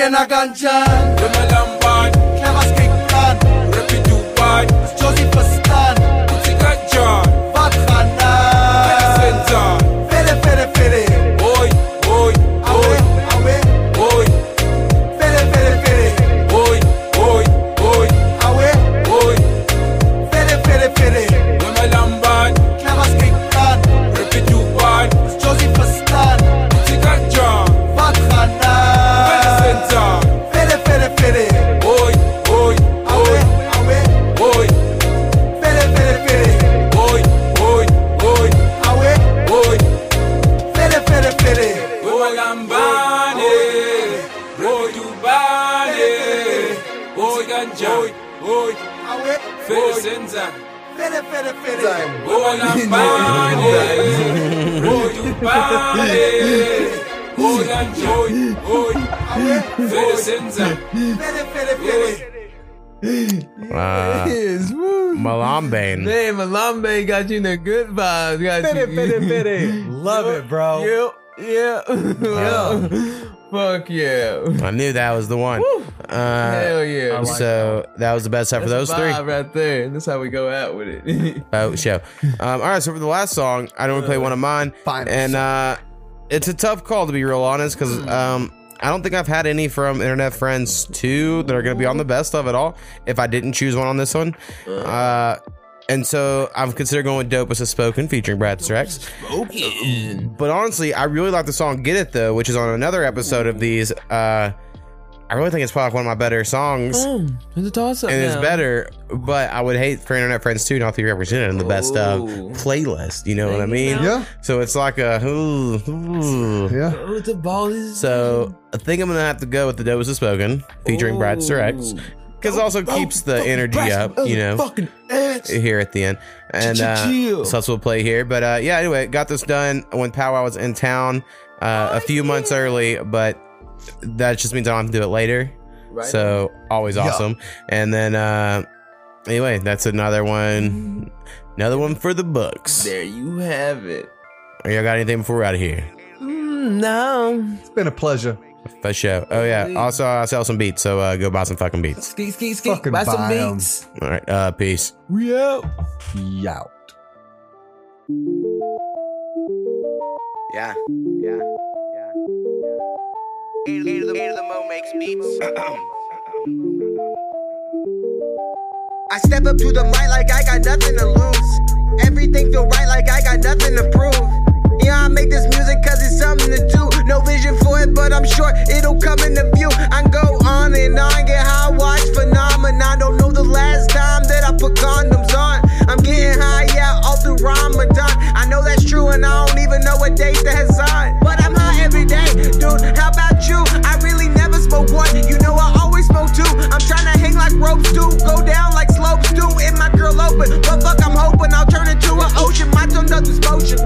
buena, ugena ganja. Fere. Rumalambane, Oi Dubai, Oi Ganja, Oi, Fere Senza. Fere, fere, fere. Uh, Yes, woo. Malambane. Man, Malambe got you in the good vibes. Got Fitty, you. fitty, fitty. Love it, bro. Yeah, yeah. Fuck yeah. I knew that was the one. Uh, Hell yeah. Like so that was the best time for those a three. right there. And That's how we go out with it. Oh, show. Um, all right, so for the last song, I don't want to play one of mine, and uh, it's a tough call to be real honest because um, I don't think I've had any from Internet Friends two that are going to be on the best of it all. If I didn't choose one on this one, uh, and so I've considered going with "Dope" as a spoken featuring Bradster X. Spoken. But honestly, I really like the song "Get It" though, which is on another episode of these. Uh, I really think it's probably one of my better songs. Oh, it's a toss up. and it's now. better, but I would hate for Internet Friends 2 not to be represented in the best of playlist. You know what I mean? Yeah. So it's like a. Ooh, ooh. Yeah. Oh, it's a ball. Is So I think I'm going to have to go with The Doe Was Spoken featuring Bradster X. Because it also keeps the energy up, you know, here at the end. And uh, Chill. so that's what we'll play here. But uh, yeah, anyway, got this done when Powwow was in town uh, a few months early, but that just means I don't have to do it later. Right so always Yeah. awesome. And then uh, anyway, that's another one. Another one for the books. There you have it. Y'all got anything before we're out of here? Mm, no. It's been a pleasure. For sure. Oh yeah. Also, I sell some beats, so uh, go buy some fucking beats. Ski, ski, ski. Fucking Buy some buy 'em. beats. All right. Uh, peace. We out. Yout. Yeah, yeah, yeah. Ear, ear, the, ear the mo makes beats. I step up to the mic like I got nothing to lose. Everything feel right like I got nothing to prove. Yeah, I make this music cause it's something to do. No vision for it, but I'm sure it'll come into view. I go on and on, get high, watch phenomenon. Don't know the last time that I put condoms on. I'm getting high, yeah, all through Ramadan. I know that's true, and I don't even know what date that's on. But I'm high every day, dude. How about you? I really never smoke one. You know I always smoke two. I'm trying to hang like ropes do, go down like slopes do. In my girl open, but fuck, I'm hoping I'll turn into an ocean. My tongue does this motion.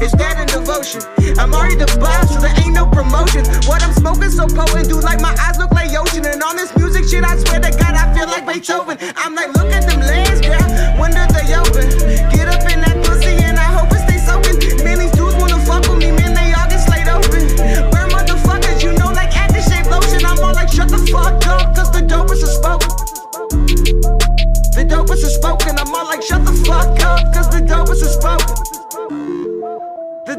It's that in devotion. I'm already the boss, so there ain't no promotion. What I'm smoking so potent, dude, like my eyes look like ocean. And on this music shit, I swear to God, I feel like Beethoven. I'm like, look at them legs, girl. When I'm like, shut the fuck up,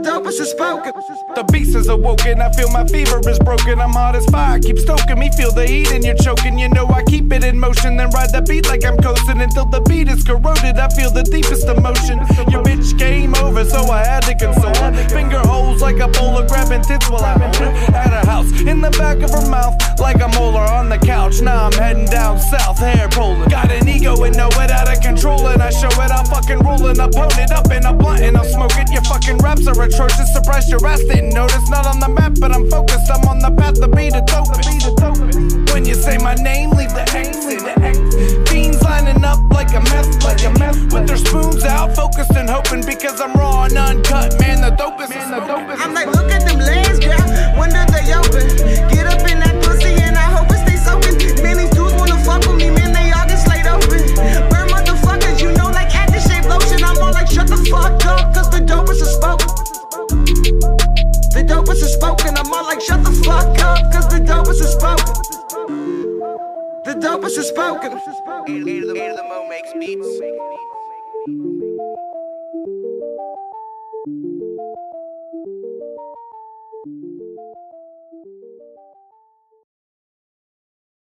dopest spoken. The beast is awoken, I feel my fever is broken. I'm hot as fire, keep stoking me, feel the heat and you're choking. You know I keep it in motion, then ride the beat like I'm coasting until the beat is corroded. I feel the deepest emotion. Your bitch came over, so I had to console her. Finger holes like a bowler, grabbing tits while I'm. At her house, in the back of her mouth, like a molar on the couch. Now I'm heading down south, hair pulling. Got an ego and know it out of control, and I show it. I fucking roll and I pone it up in a blunt and I'll smoke it. Your fucking raps are atrocious. Surprised your ass didn't notice. Not on the map, but I'm focused. I'm on the path to be the dopest. When you say my name, leave the X in the X. Fiends lining up like a mess, like a meth. With their spoons out, focused and hoping because I'm raw and uncut. Man, the dopest. Man, the dopest. I'm like, look at them legs, girl. When did they open? The dopest is spoken. I'm all like, shut the fuck up, cause the dopest is spoken. The dopest is spoken. Ear the mo makes beats.